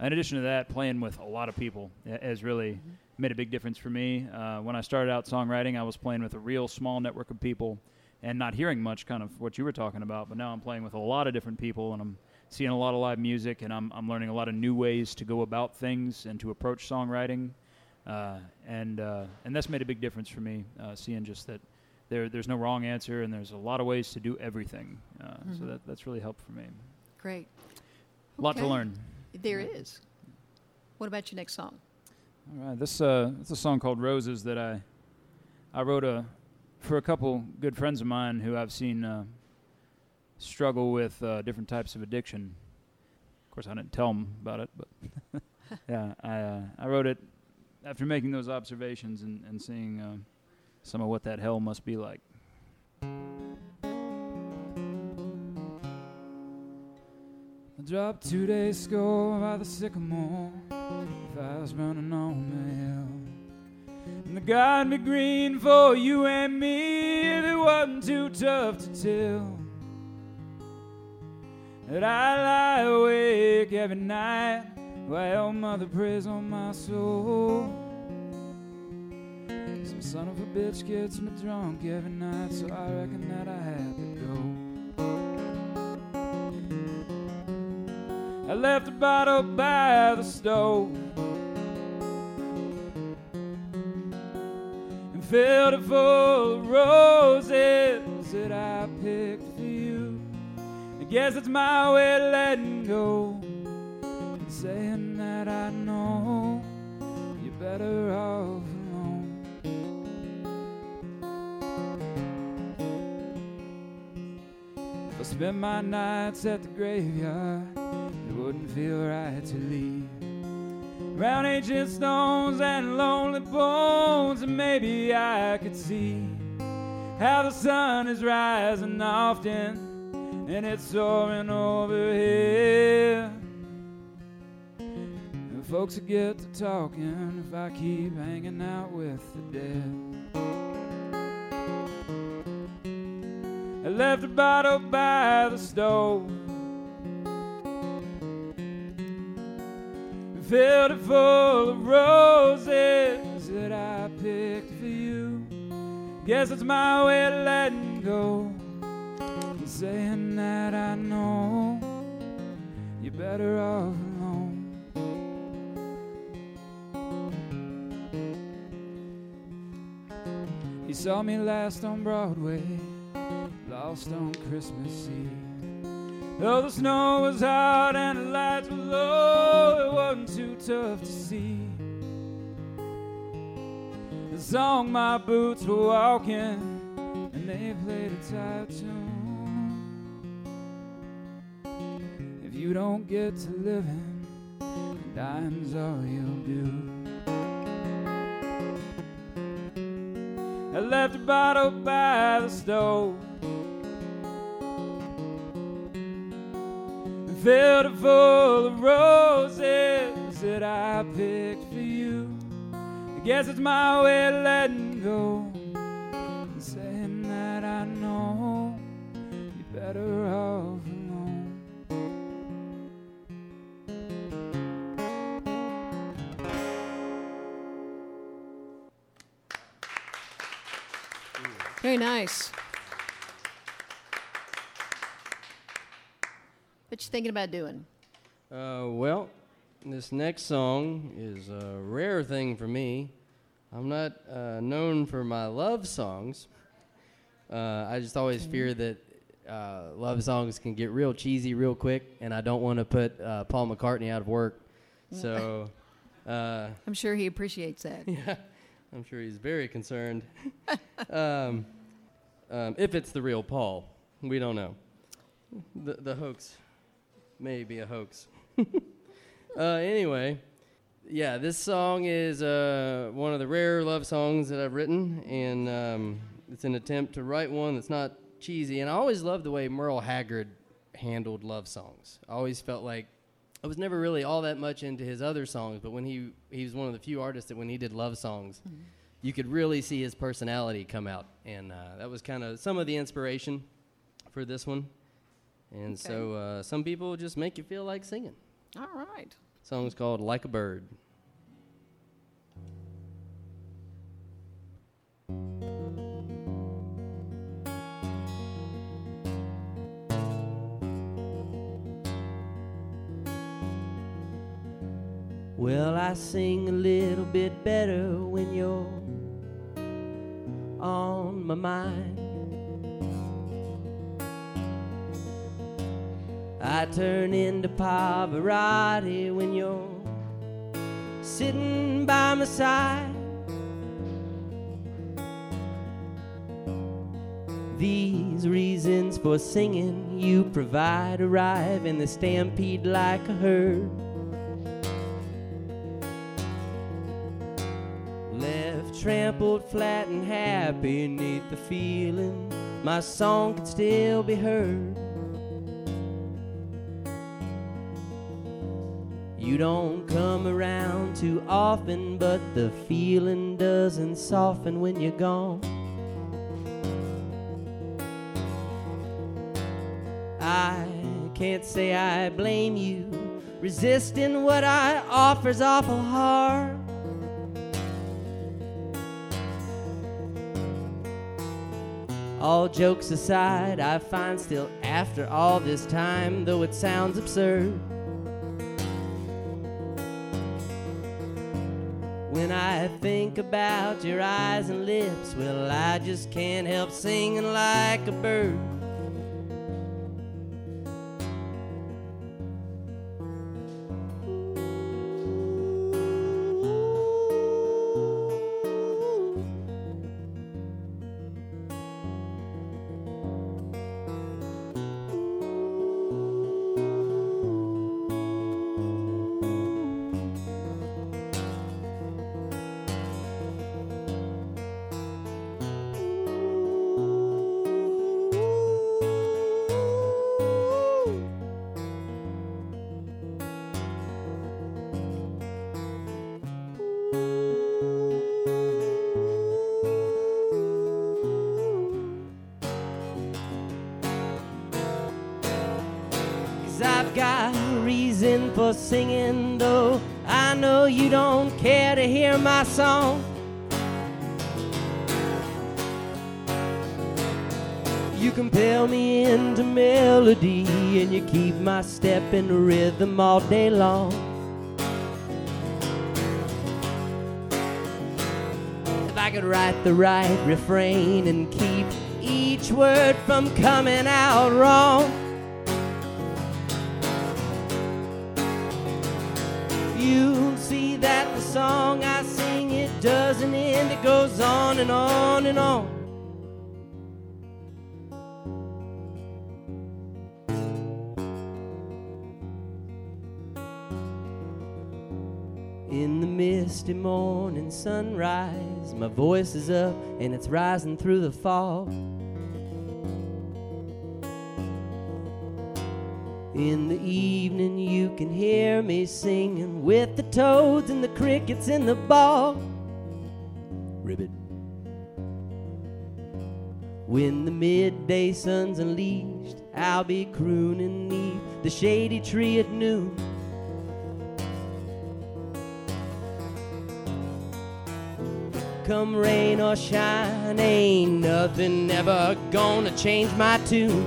In addition to that, playing with a lot of people has really made a big difference for me. Uh, when I started out songwriting, I was playing with a real small network of people and not hearing much, kind of what you were talking about. But now I'm playing with a lot of different people, and I'm seeing a lot of live music, and I'm I'm learning a lot of new ways to go about things and to approach songwriting. Uh, and uh, and that's made a big difference for me, uh, seeing just that there there's no wrong answer, and there's a lot of ways to do everything. Uh, Mm-hmm. So that that's really helped for me. Great. A lot to learn. There is. What about your next song? All right, this uh, it's a song called Roses that I I wrote a for a couple good friends of mine who I've seen uh, struggle with uh, different types of addiction. Of course, I didn't tell them about it, but yeah, I uh, I wrote it after making those observations and, and seeing uh, some of what that hell must be like. I dropped two days ago by the sycamore. Fire's burning on the hill. And the God be green for you and me if it wasn't too tough to tell. That I lie awake every night while Mother prays on my soul. Some son of a bitch gets me drunk every night, so I reckon that I have to go. I left a bottle by the stove filled it full of roses that I picked for you. I guess it's my way of letting go and saying that I know you're better off alone. If I spent my nights at the graveyard, it wouldn't feel right to leave. Round ancient stones and lonely bones, and maybe I could see how the sun is rising often, and it's soaring over here. And folks will get to talking if I keep hanging out with the dead. I left a bottle by the stove. filled it full of roses that I picked for you. Guess it's my way of letting go and saying that I know you're better off alone. You saw me last on Broadway, lost on Christmas Eve. Though the snow was hard and the lights were low, it wasn't too tough to see. The song my boots were walking, and they played a tight tune. If you don't get to living, dying's all you'll do. I left a bottle by the stove. filled it full of roses that I picked for you. I guess it's my way of letting go and saying that I know you're better off alone. Very nice. What you thinking about doing? Uh, well, this next song is a rare thing for me. I'm not uh, known for my love songs. Uh, I just always fear that uh, love songs can get real cheesy real quick, and I don't want to put uh, Paul McCartney out of work. So, uh, I'm sure he appreciates that. yeah, I'm sure he's very concerned. um, um, if it's the real Paul, we don't know. The, the hoax may be a hoax. Uh, anyway, yeah, this song is uh, one of the rare love songs that I've written, and um, it's an attempt to write one that's not cheesy, and I always loved the way Merle Haggard handled love songs. I always felt like I was never really all that much into his other songs, but when he he was one of the few artists that when he did love songs, Mm-hmm. you could really see his personality come out, and uh, that was kind of some of the inspiration for this one. And so uh, some people just make you feel like singing. All right. Song's called "Like a Bird." Well, I sing a little bit better when you're on my mind. I turn into Pavarotti when you're sitting by my side. These reasons for singing you provide arrive in the stampede like a herd. Left trampled flat and happy neath the feeling my song could still be heard. You don't come around too often, but the feeling doesn't soften when you're gone. I can't say I blame you. Resisting what I offer's awful hard. All jokes aside, I find still after all this time, though it sounds absurd. I think about your eyes and lips, well, I just can't help singing like a bird. Step in rhythm all day long. If I could write the right refrain and keep each word from coming out wrong. You'll see that the song I sing it doesn't end, it goes on and on and on. Morning sunrise, my voice is up and it's rising through the fog. In the evening, you can hear me singing with the toads and the crickets in the bog. Ribbit. When the midday sun's unleashed, I'll be crooning neath the shady tree at noon. Come rain or shine, ain't nothing ever gonna change my tune.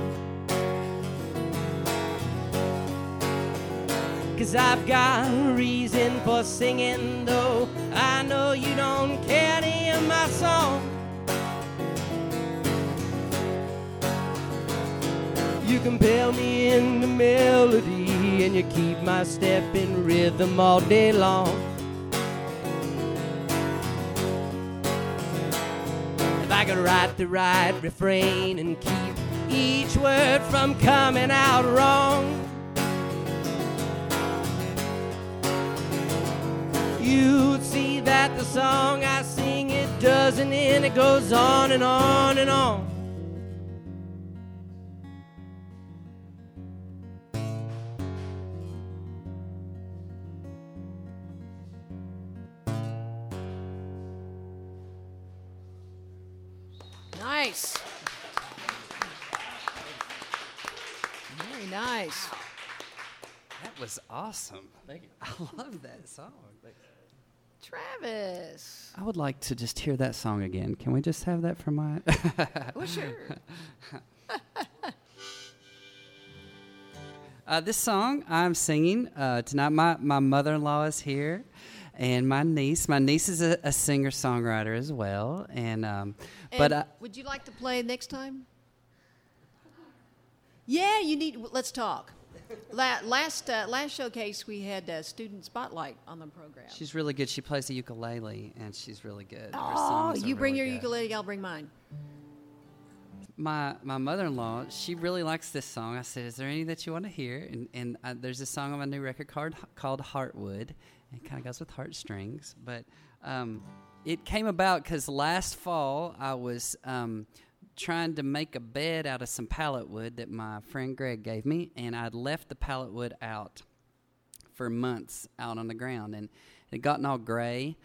Cause I've got a reason for singing, though I know you don't care to hear my song. You compel me into melody, and you keep my step in rhythm all day long. Could write the right refrain and keep each word from coming out wrong. You'd see that the song I sing it doesn't end, it goes on and on and on. Very nice. That was awesome. Thank you. I love that song. Travis. I would like to just hear that song again. Can we just have that for my? Well, sure. Uh, this song I'm singing uh, tonight. My my mother-in-law is here, and my niece. My niece is a, a singer-songwriter as well. And um, but And uh, would you like to play next time? Yeah, you need. Let's talk. La- last uh, last showcase, we had uh, student spotlight on the program. she's really good. She plays the ukulele, and she's really good. Her oh, you bring really your good. ukulele, I'll bring mine. my my mother-in-law she really likes this song i said is there any that you want to hear and and uh, there's a song on my new record called called heartwood it kind of goes with heartstrings but um, it came about because last fall i was um, trying to make a bed out of some pallet wood that my friend greg gave me and i'd left the pallet wood out for months out on the ground and it had gotten all gray.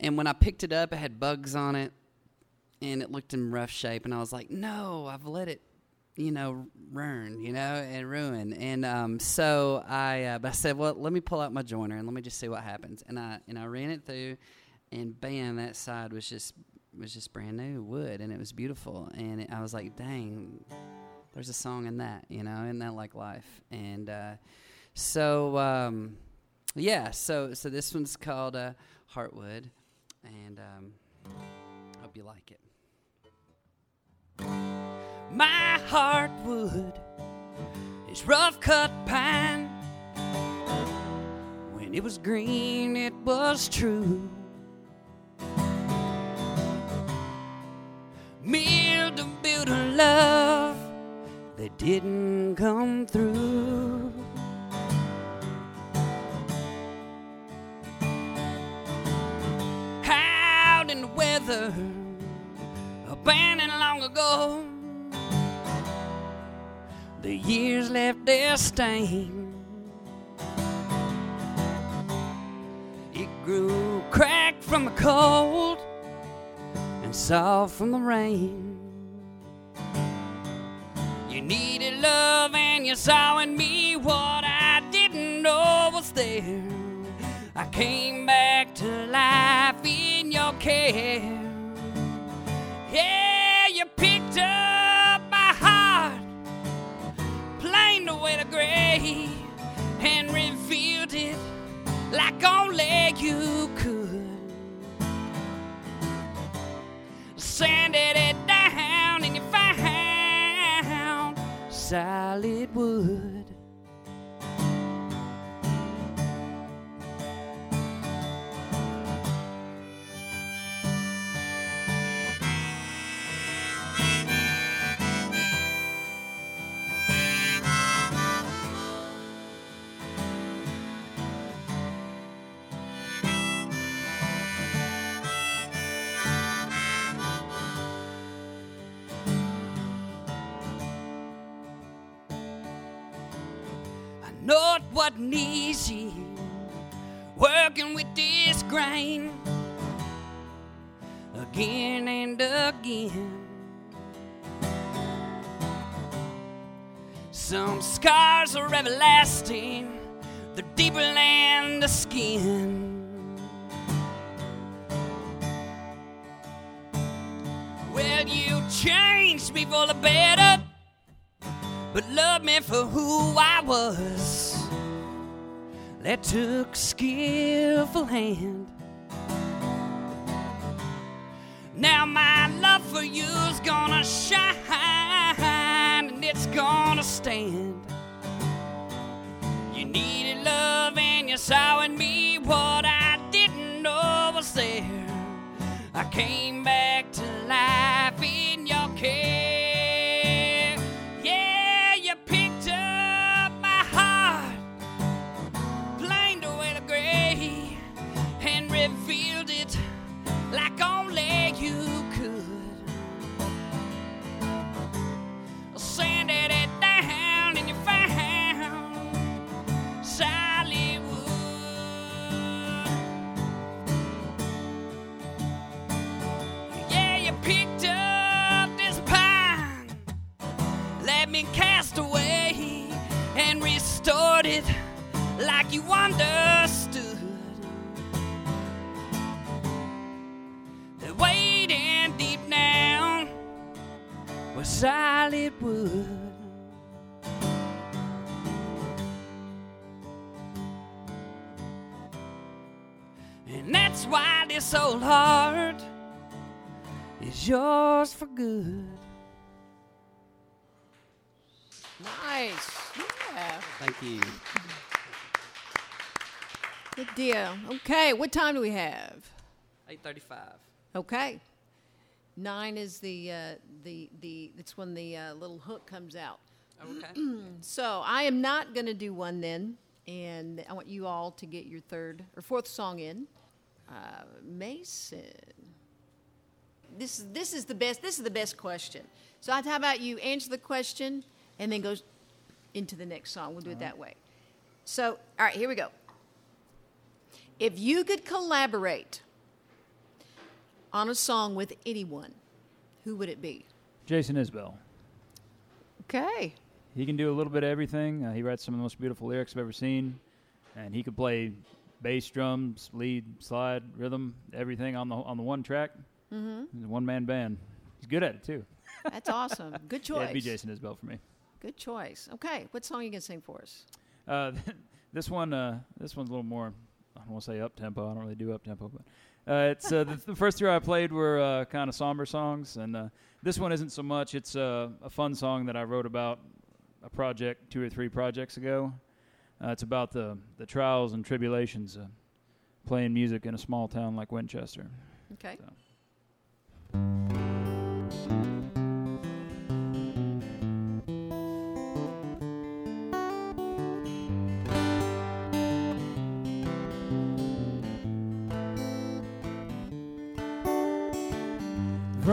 And when i picked it up it had bugs on it and it looked in rough shape and i was like no i've let it you know ruin you know and ruin. And um, so i uh, but i said well let me pull out my joiner and let me just see what happens. And i and i ran it through and bam that side was just was just brand new wood and it was beautiful and it, i was like dang there's a song in that you know in that like life and uh, so um, yeah so so this one's called uh, heartwood and um, hope you like it my heartwood is rough cut pine. When it was green, it was true. Milled to build a love that didn't come through. Out in the weather, abandoned long ago. The years left their stain. It grew cracked from the cold soft from the rain. You needed love and you saw in me what I didn't know was there. I came back to life in your care. Yeah, you picked up my heart planed away the gray and revealed it like only you could. Sanded it down and you found solid wood. It wasn't easy working with this grain again and again. Some scars are everlasting, they're deeper than the skin. Well, you changed me for the better but loved me for who I was. That took a skillful hand. Now my love for you's gonna shine and it's gonna stand. You needed love and you saw in me what I didn't know was there. I came back to life in your care. It like you understood. The waiting deep down was solid wood. And that's why this old heart is yours for good. Nice. Yeah. Thank you. Good deal. Okay, what time do we have? 835. Okay. Nine is the uh, the the. It's when the uh, little hook comes out. Okay. So I am not going to do one then, and I want you all to get your third or fourth song in. Uh, Mason, this is this is the best. This is the best question. So how about you answer the question and then go into the next song? We'll do it that way. So all right, here we go. If you could collaborate on a song with anyone, who would it be? Jason Isbell. Okay. He can do a little bit of everything. Uh, he writes some of the most beautiful lyrics I've ever seen, and he could play bass, drums, lead, slide, rhythm, everything on the on the one track. Mm-hmm. He's a one man band. He's good at it too. That's awesome. Good choice. Yeah, it'd be Jason Isbell for me. Good choice. Okay, what song are you gonna sing for us? Uh, this one, uh, this one's a little more. I don't want to say up tempo. I don't really do up tempo, but uh, it's uh, the, the first three I played were uh, kind of somber songs, and uh, this one isn't so much. It's uh, a fun song that I wrote about a project two or three projects ago. Uh, it's about the the trials and tribulations of playing music in a small town like Winchester. Okay. So.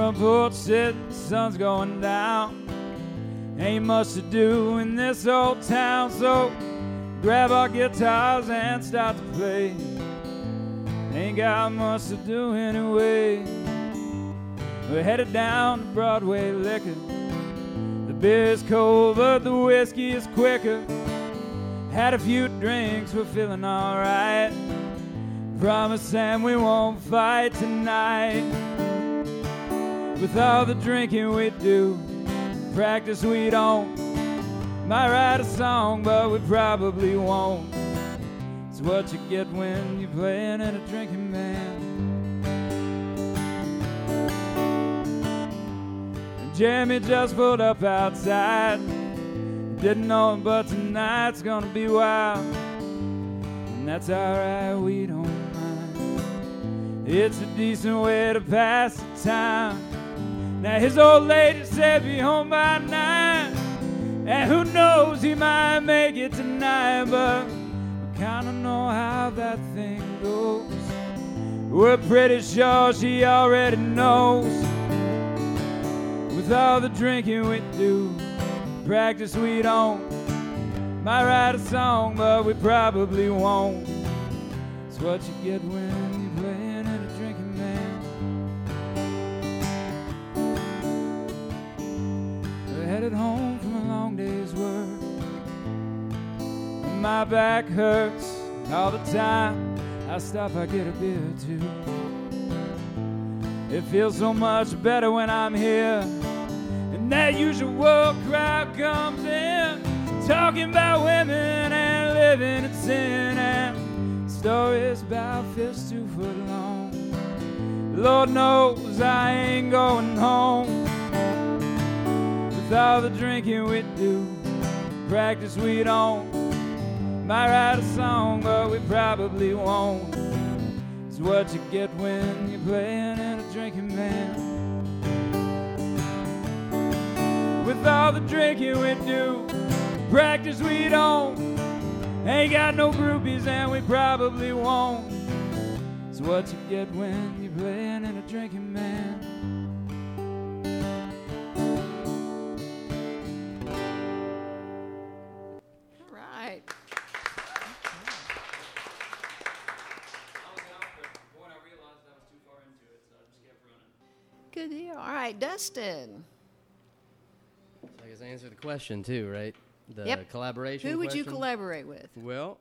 Front porch sitting, the sun's going down. Ain't much to do in this old town, so grab our guitars and start to play. Ain't got much to do anyway. We're headed down to Broadway Liquor. The beer's cold, but the whiskey is quicker. Had a few drinks, we're feeling alright. Promise Sam we won't fight tonight. With all the drinking we do, practice we don't. Might write a song, but we probably won't. It's what you get when you're playing in a drinking. And Jeremy just pulled up outside. Didn't know it, but tonight's gonna be wild. And that's alright, we don't mind. It's a decent way to pass the time. Now his old lady said be home by nine. And who knows, he might make it tonight, but we kinda know how that thing goes. We're pretty sure she already knows. With all the drinking we do, practice we don't. Might write a song, but we probably won't. It's what you get when Home from a long day's work. My back hurts all the time. I stop, I get a beer two. It feels so much better when I'm here. And that usual crowd comes in, talking about women and living in sin and stories about fish two foot long. Lord knows I ain't going home with all the drinking we do. Practice we don't. Might write a song, but we probably won't. It's what you get when you're playing in a drinking band. With all the drinking we do, practice we don't. Ain't got no groupies and we probably won't. It's what you get when you're playing in a drinking band. Good deal. All right, Dustin. So I guess I answered the question too, right? The Yep. collaboration. Who would you collaborate with? Well,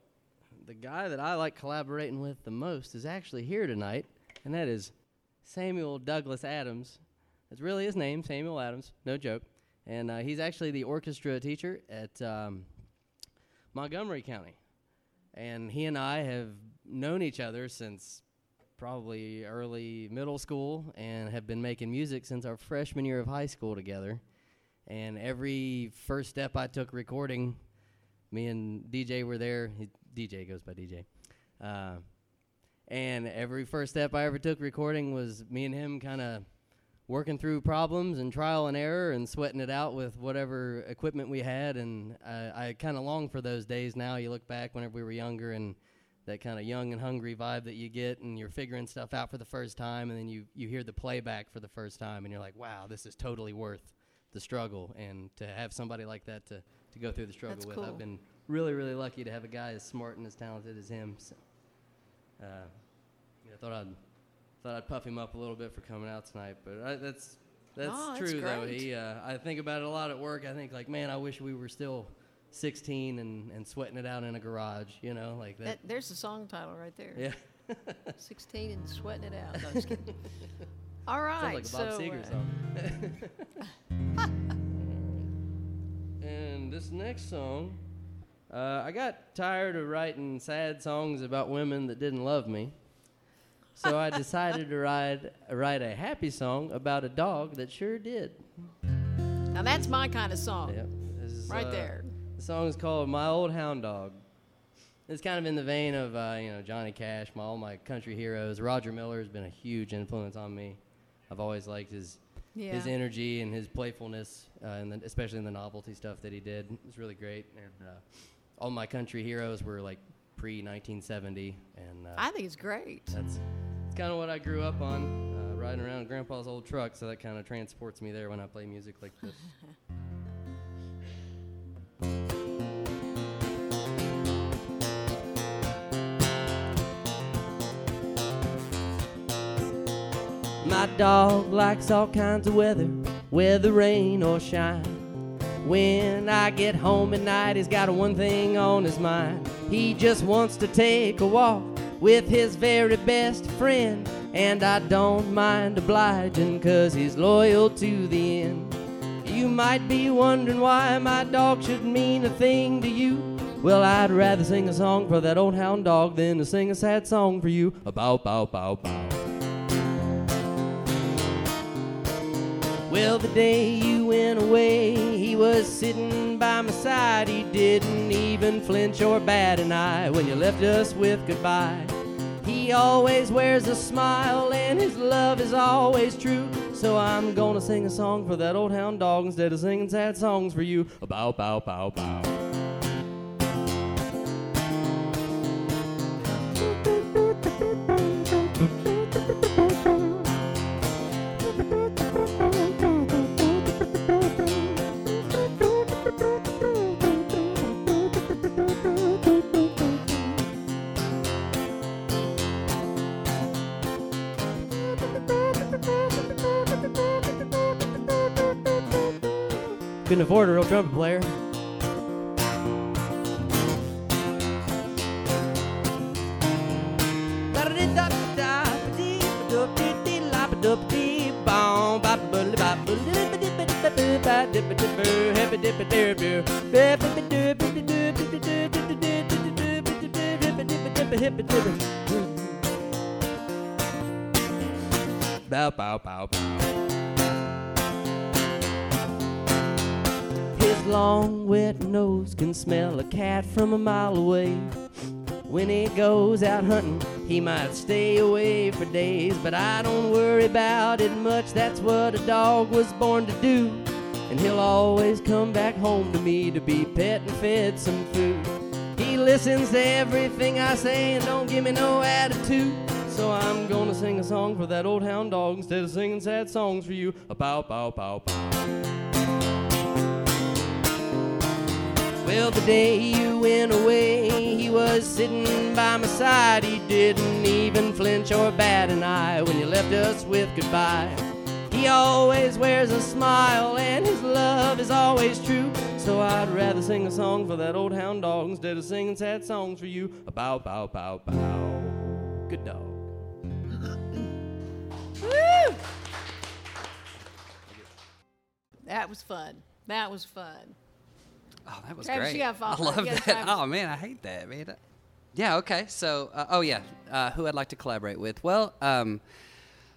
the guy that I like collaborating with the most is actually here tonight, and that is Samuel Douglas Adams. That's really his name, Samuel Adams. No joke. And uh, he's actually the orchestra teacher at um, Montgomery County. And he and I have known each other since probably early middle school and have been making music since our freshman year of high school together. And every first step I took recording, me and DJ were there. He, DJ goes by DJ. Uh, and every first step I ever took recording was me and him kind of working through problems and trial and error and sweating it out with whatever equipment we had. And I, I kind of long for those days now. You look back whenever we were younger and that kind of young and hungry vibe that you get, and you're figuring stuff out for the first time, and then you, you hear the playback for the first time, and you're like, wow, this is totally worth the struggle. And to have somebody like that to, to go through the struggle That's with, cool. I've been really, really lucky to have a guy as smart and as talented as him. So, uh, yeah, I thought I'd thought I'd puff him up a little bit for coming out tonight, but I, that's that's Oh, that's true though. He, uh, I think about it a lot at work. I think like, man, I wish we were still 16 and, and sweating it out in a garage. You know, like that. That, there's the song title right there. yeah, 16 and sweating it out. No, just kidding. All right. sounds like a Bob so, Seger uh, song. and this next song, uh, I got tired of writing sad songs about women that didn't love me. So I decided to write, write a happy song about a dog that sure did. now that's my kind of song. Yep. Is, Right uh, there. The song is called "My Old Hound Dog." It's kind of in the vein of uh, you know Johnny Cash, my all my country heroes. Roger Miller has been a huge influence on me. I've always liked his Yeah. his energy and his playfulness, uh, and the, especially in the novelty stuff that he did. It was really great. And uh, all my country heroes were like pre 1970, and uh, I think it's great. that's it's kind of what I grew up on, uh, riding around Grandpa's old truck. So that kind of transports me there when I play music like this. My dog likes all kinds of weather, whether rain or shine. When I get home at night, he's got one thing on his mind. He just wants to take a walk with his very best friend. And I don't mind obliging, cause he's loyal to the end. You might be wondering why my dog should mean a thing to you. Well, I'd rather sing a song for that old hound dog than to sing a sad song for you. A bow, bow, bow, bow. Well, the day you went away, he was sitting by my side. He didn't even flinch or bat an eye when you left us with goodbye. He always wears a smile and his love is always true. So I'm gonna sing a song for that old hound dog instead of singing sad songs for you. Bow, bow, bow, bow. Couldn't afford a real trumpet player. Bow, goes out hunting, he might stay away for days, but I don't worry about it much. That's what a dog was born to do. And he'll always come back home to me to be pet and fed some food. He listens to everything I say and don't give me no attitude. So I'm gonna sing a song for that old hound dog instead of singing sad songs for you. A bow, bow, bow, bow. Well, the day you went away, he was sitting by my side. He didn't even flinch or bat an eye when you left us with goodbye. He always wears a smile and his love is always true. So I'd rather sing a song for that old hound dog instead of singing sad songs for you. A bow, bow, bow, bow. Good dog. Woo! That was fun. That was fun. Oh, that was Travis, great. you got I love that. Travis. Oh man, I hate that, man. Yeah. Okay. So, uh, oh yeah, uh, who I'd like to collaborate with? Well, um,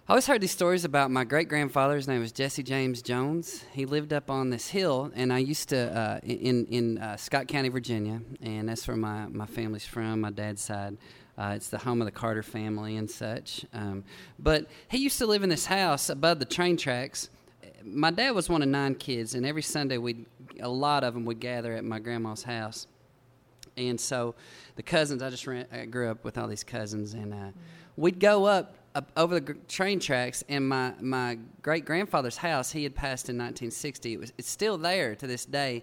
I always heard these stories about my great grandfather. His name was Jesse James Jones. He lived up on this hill, and I used to uh, in in uh, Scott County, Virginia, and that's where my my family's from. My dad's side. Uh, it's the home of the Carter family and such. Um, but he used to live in this house above the train tracks my dad was one of nine kids, and every Sunday we a lot of them would gather at my grandma's house. And so the cousins, I just ran, I grew up with all these cousins, and uh, we'd go up, up over the train tracks. And my my great grandfather's house, he had passed in 1960. It was it's still there to this day.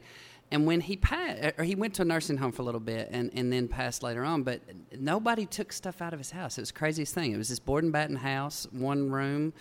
And when he passed, or he went to a nursing home for a little bit, and, and then passed later on. But nobody took stuff out of his house. It was the craziest thing. It was this board and batten house, one room.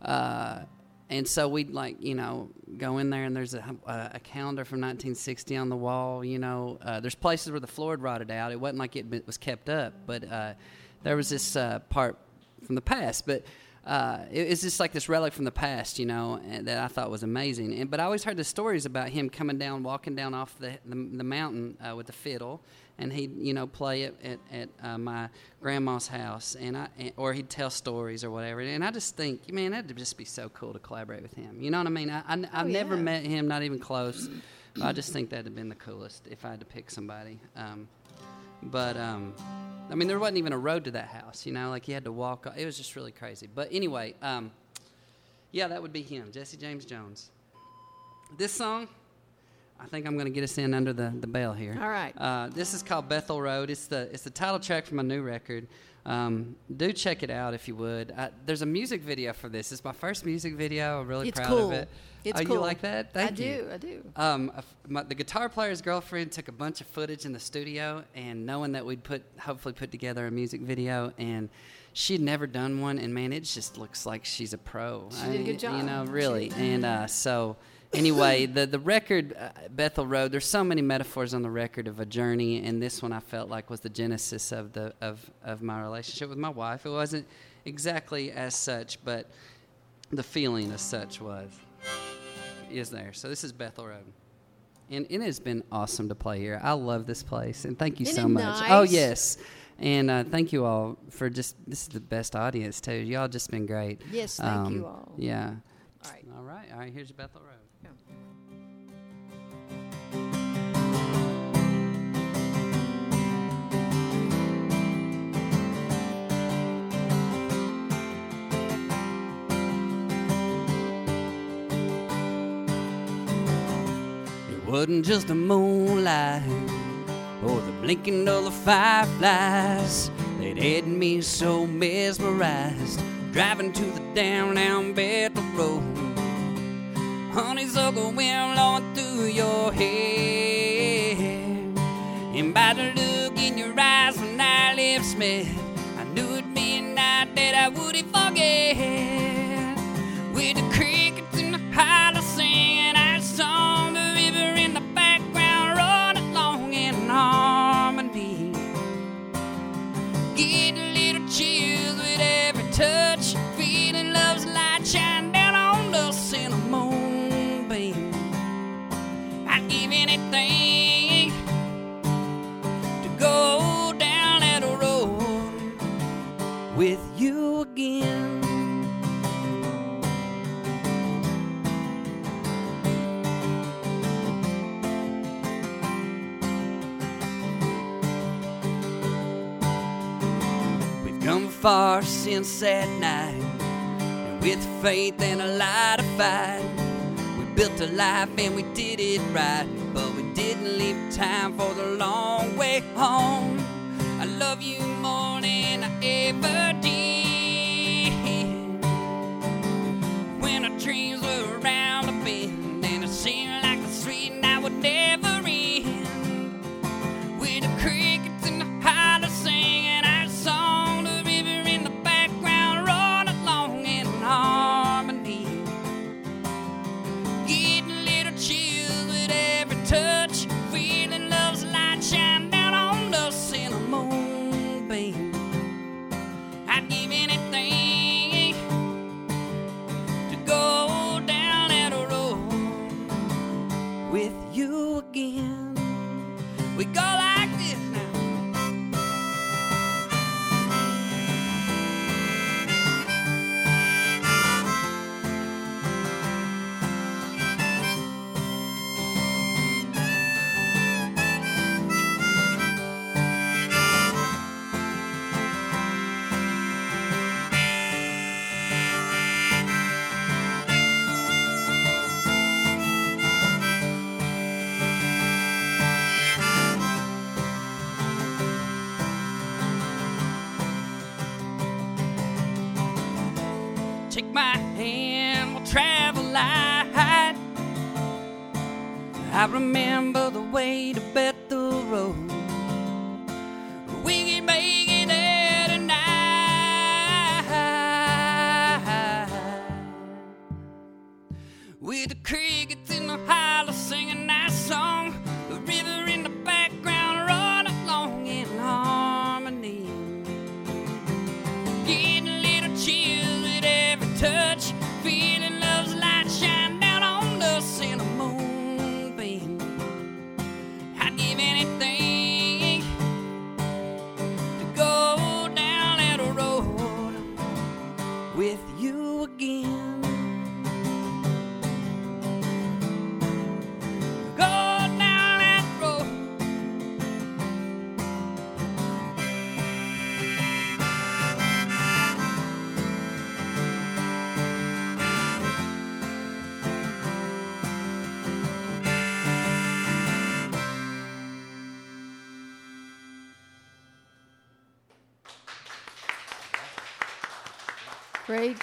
Uh, and so we'd like you know go in there and there's a, a, calendar from 1960 on the wall you know uh, there's places where the floor had rotted out. It wasn't like it was kept up but uh, there was this uh, part from the past. But uh, it, it's just like this relic from the past, you know, that I thought was amazing. And, but I always heard the stories about him coming down, walking down off the the, the mountain uh, with the fiddle, and he'd you know play it at, at uh, my grandma's house, and I and, or he'd tell stories or whatever. And I just think, man, that'd just be so cool to collaborate with him. You know what I mean? I, I have never yeah. met him, not even close. I just think that'd have been the coolest if I had to pick somebody. Um, but um, I mean, there wasn't even a road to that house. You know, like he had to walk. It was just really crazy. But anyway, um, yeah, that would be him, Jesse James Jones. This song, I think I'm going to get us in under the, the bell here. All right. Uh, this is called Bethel Road. It's the it's the title track from my new record. Um, do check it out if you would. I, there's a music video for this. It's my first music video. I'm really It's proud cool. of it. It's oh, cool. you like that? Thank I you. do. I do. Um, my, the guitar player's girlfriend took a bunch of footage in the studio, and knowing that we'd put hopefully put together a music video, and she'd never done one, and man, it just looks like she's a pro. She did a good job. You know, really. And uh, so, anyway, the the record uh, Bethel Road. There's so many metaphors on the record of a journey, and this one I felt like was the genesis of the of of my relationship with my wife. It wasn't exactly as such, but the feeling as such was is there. So this is Bethel Road. And it has been awesome to play here. I love this place, and thank you Isn't so much. nice? Oh yes, and uh, thank you all for just. This is the best audience too. Y'all just been great. Yes, thank you Um, all. Yeah. All right. All right. All right. Here's Bethel Road. Wasn't just the moonlight or the blinking of the fireflies that had me so mesmerized. Driving to the downtown Bethel Road, honeysuckle wind blowing through your hair, and by the look in your eyes when our lips met, I knew it'd be a night that I wouldn't forget. Far since that night, with faith and a light of fight, we built a life and we did it right. But we didn't leave time for the long way home. I love you more than I ever did. When our dreams were around a bend, and it seemed like the sweet night would never I remember the way to Bethel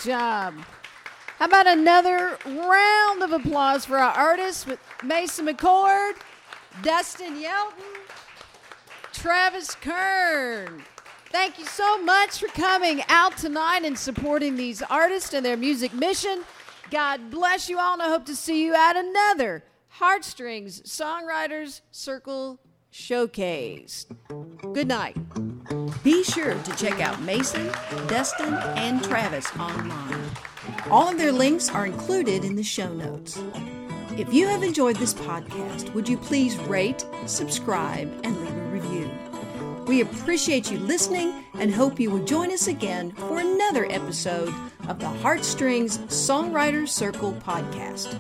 job. How about another round of applause for our artists with Mason McCord, Dustin Yelton, Travis Kern. Thank you so much for coming out tonight and supporting these artists and their music mission. God bless you all, and I hope to see you at another Heartstrings Songwriters Circle Showcase. Good night. Be sure to check out Mason, Dustin, and Travis online. All of their links are included in the show notes. If you have enjoyed this podcast, would you please rate, subscribe, and leave a review? We appreciate you listening and hope you will join us again for another episode of the Heartstrings Songwriters Circle podcast.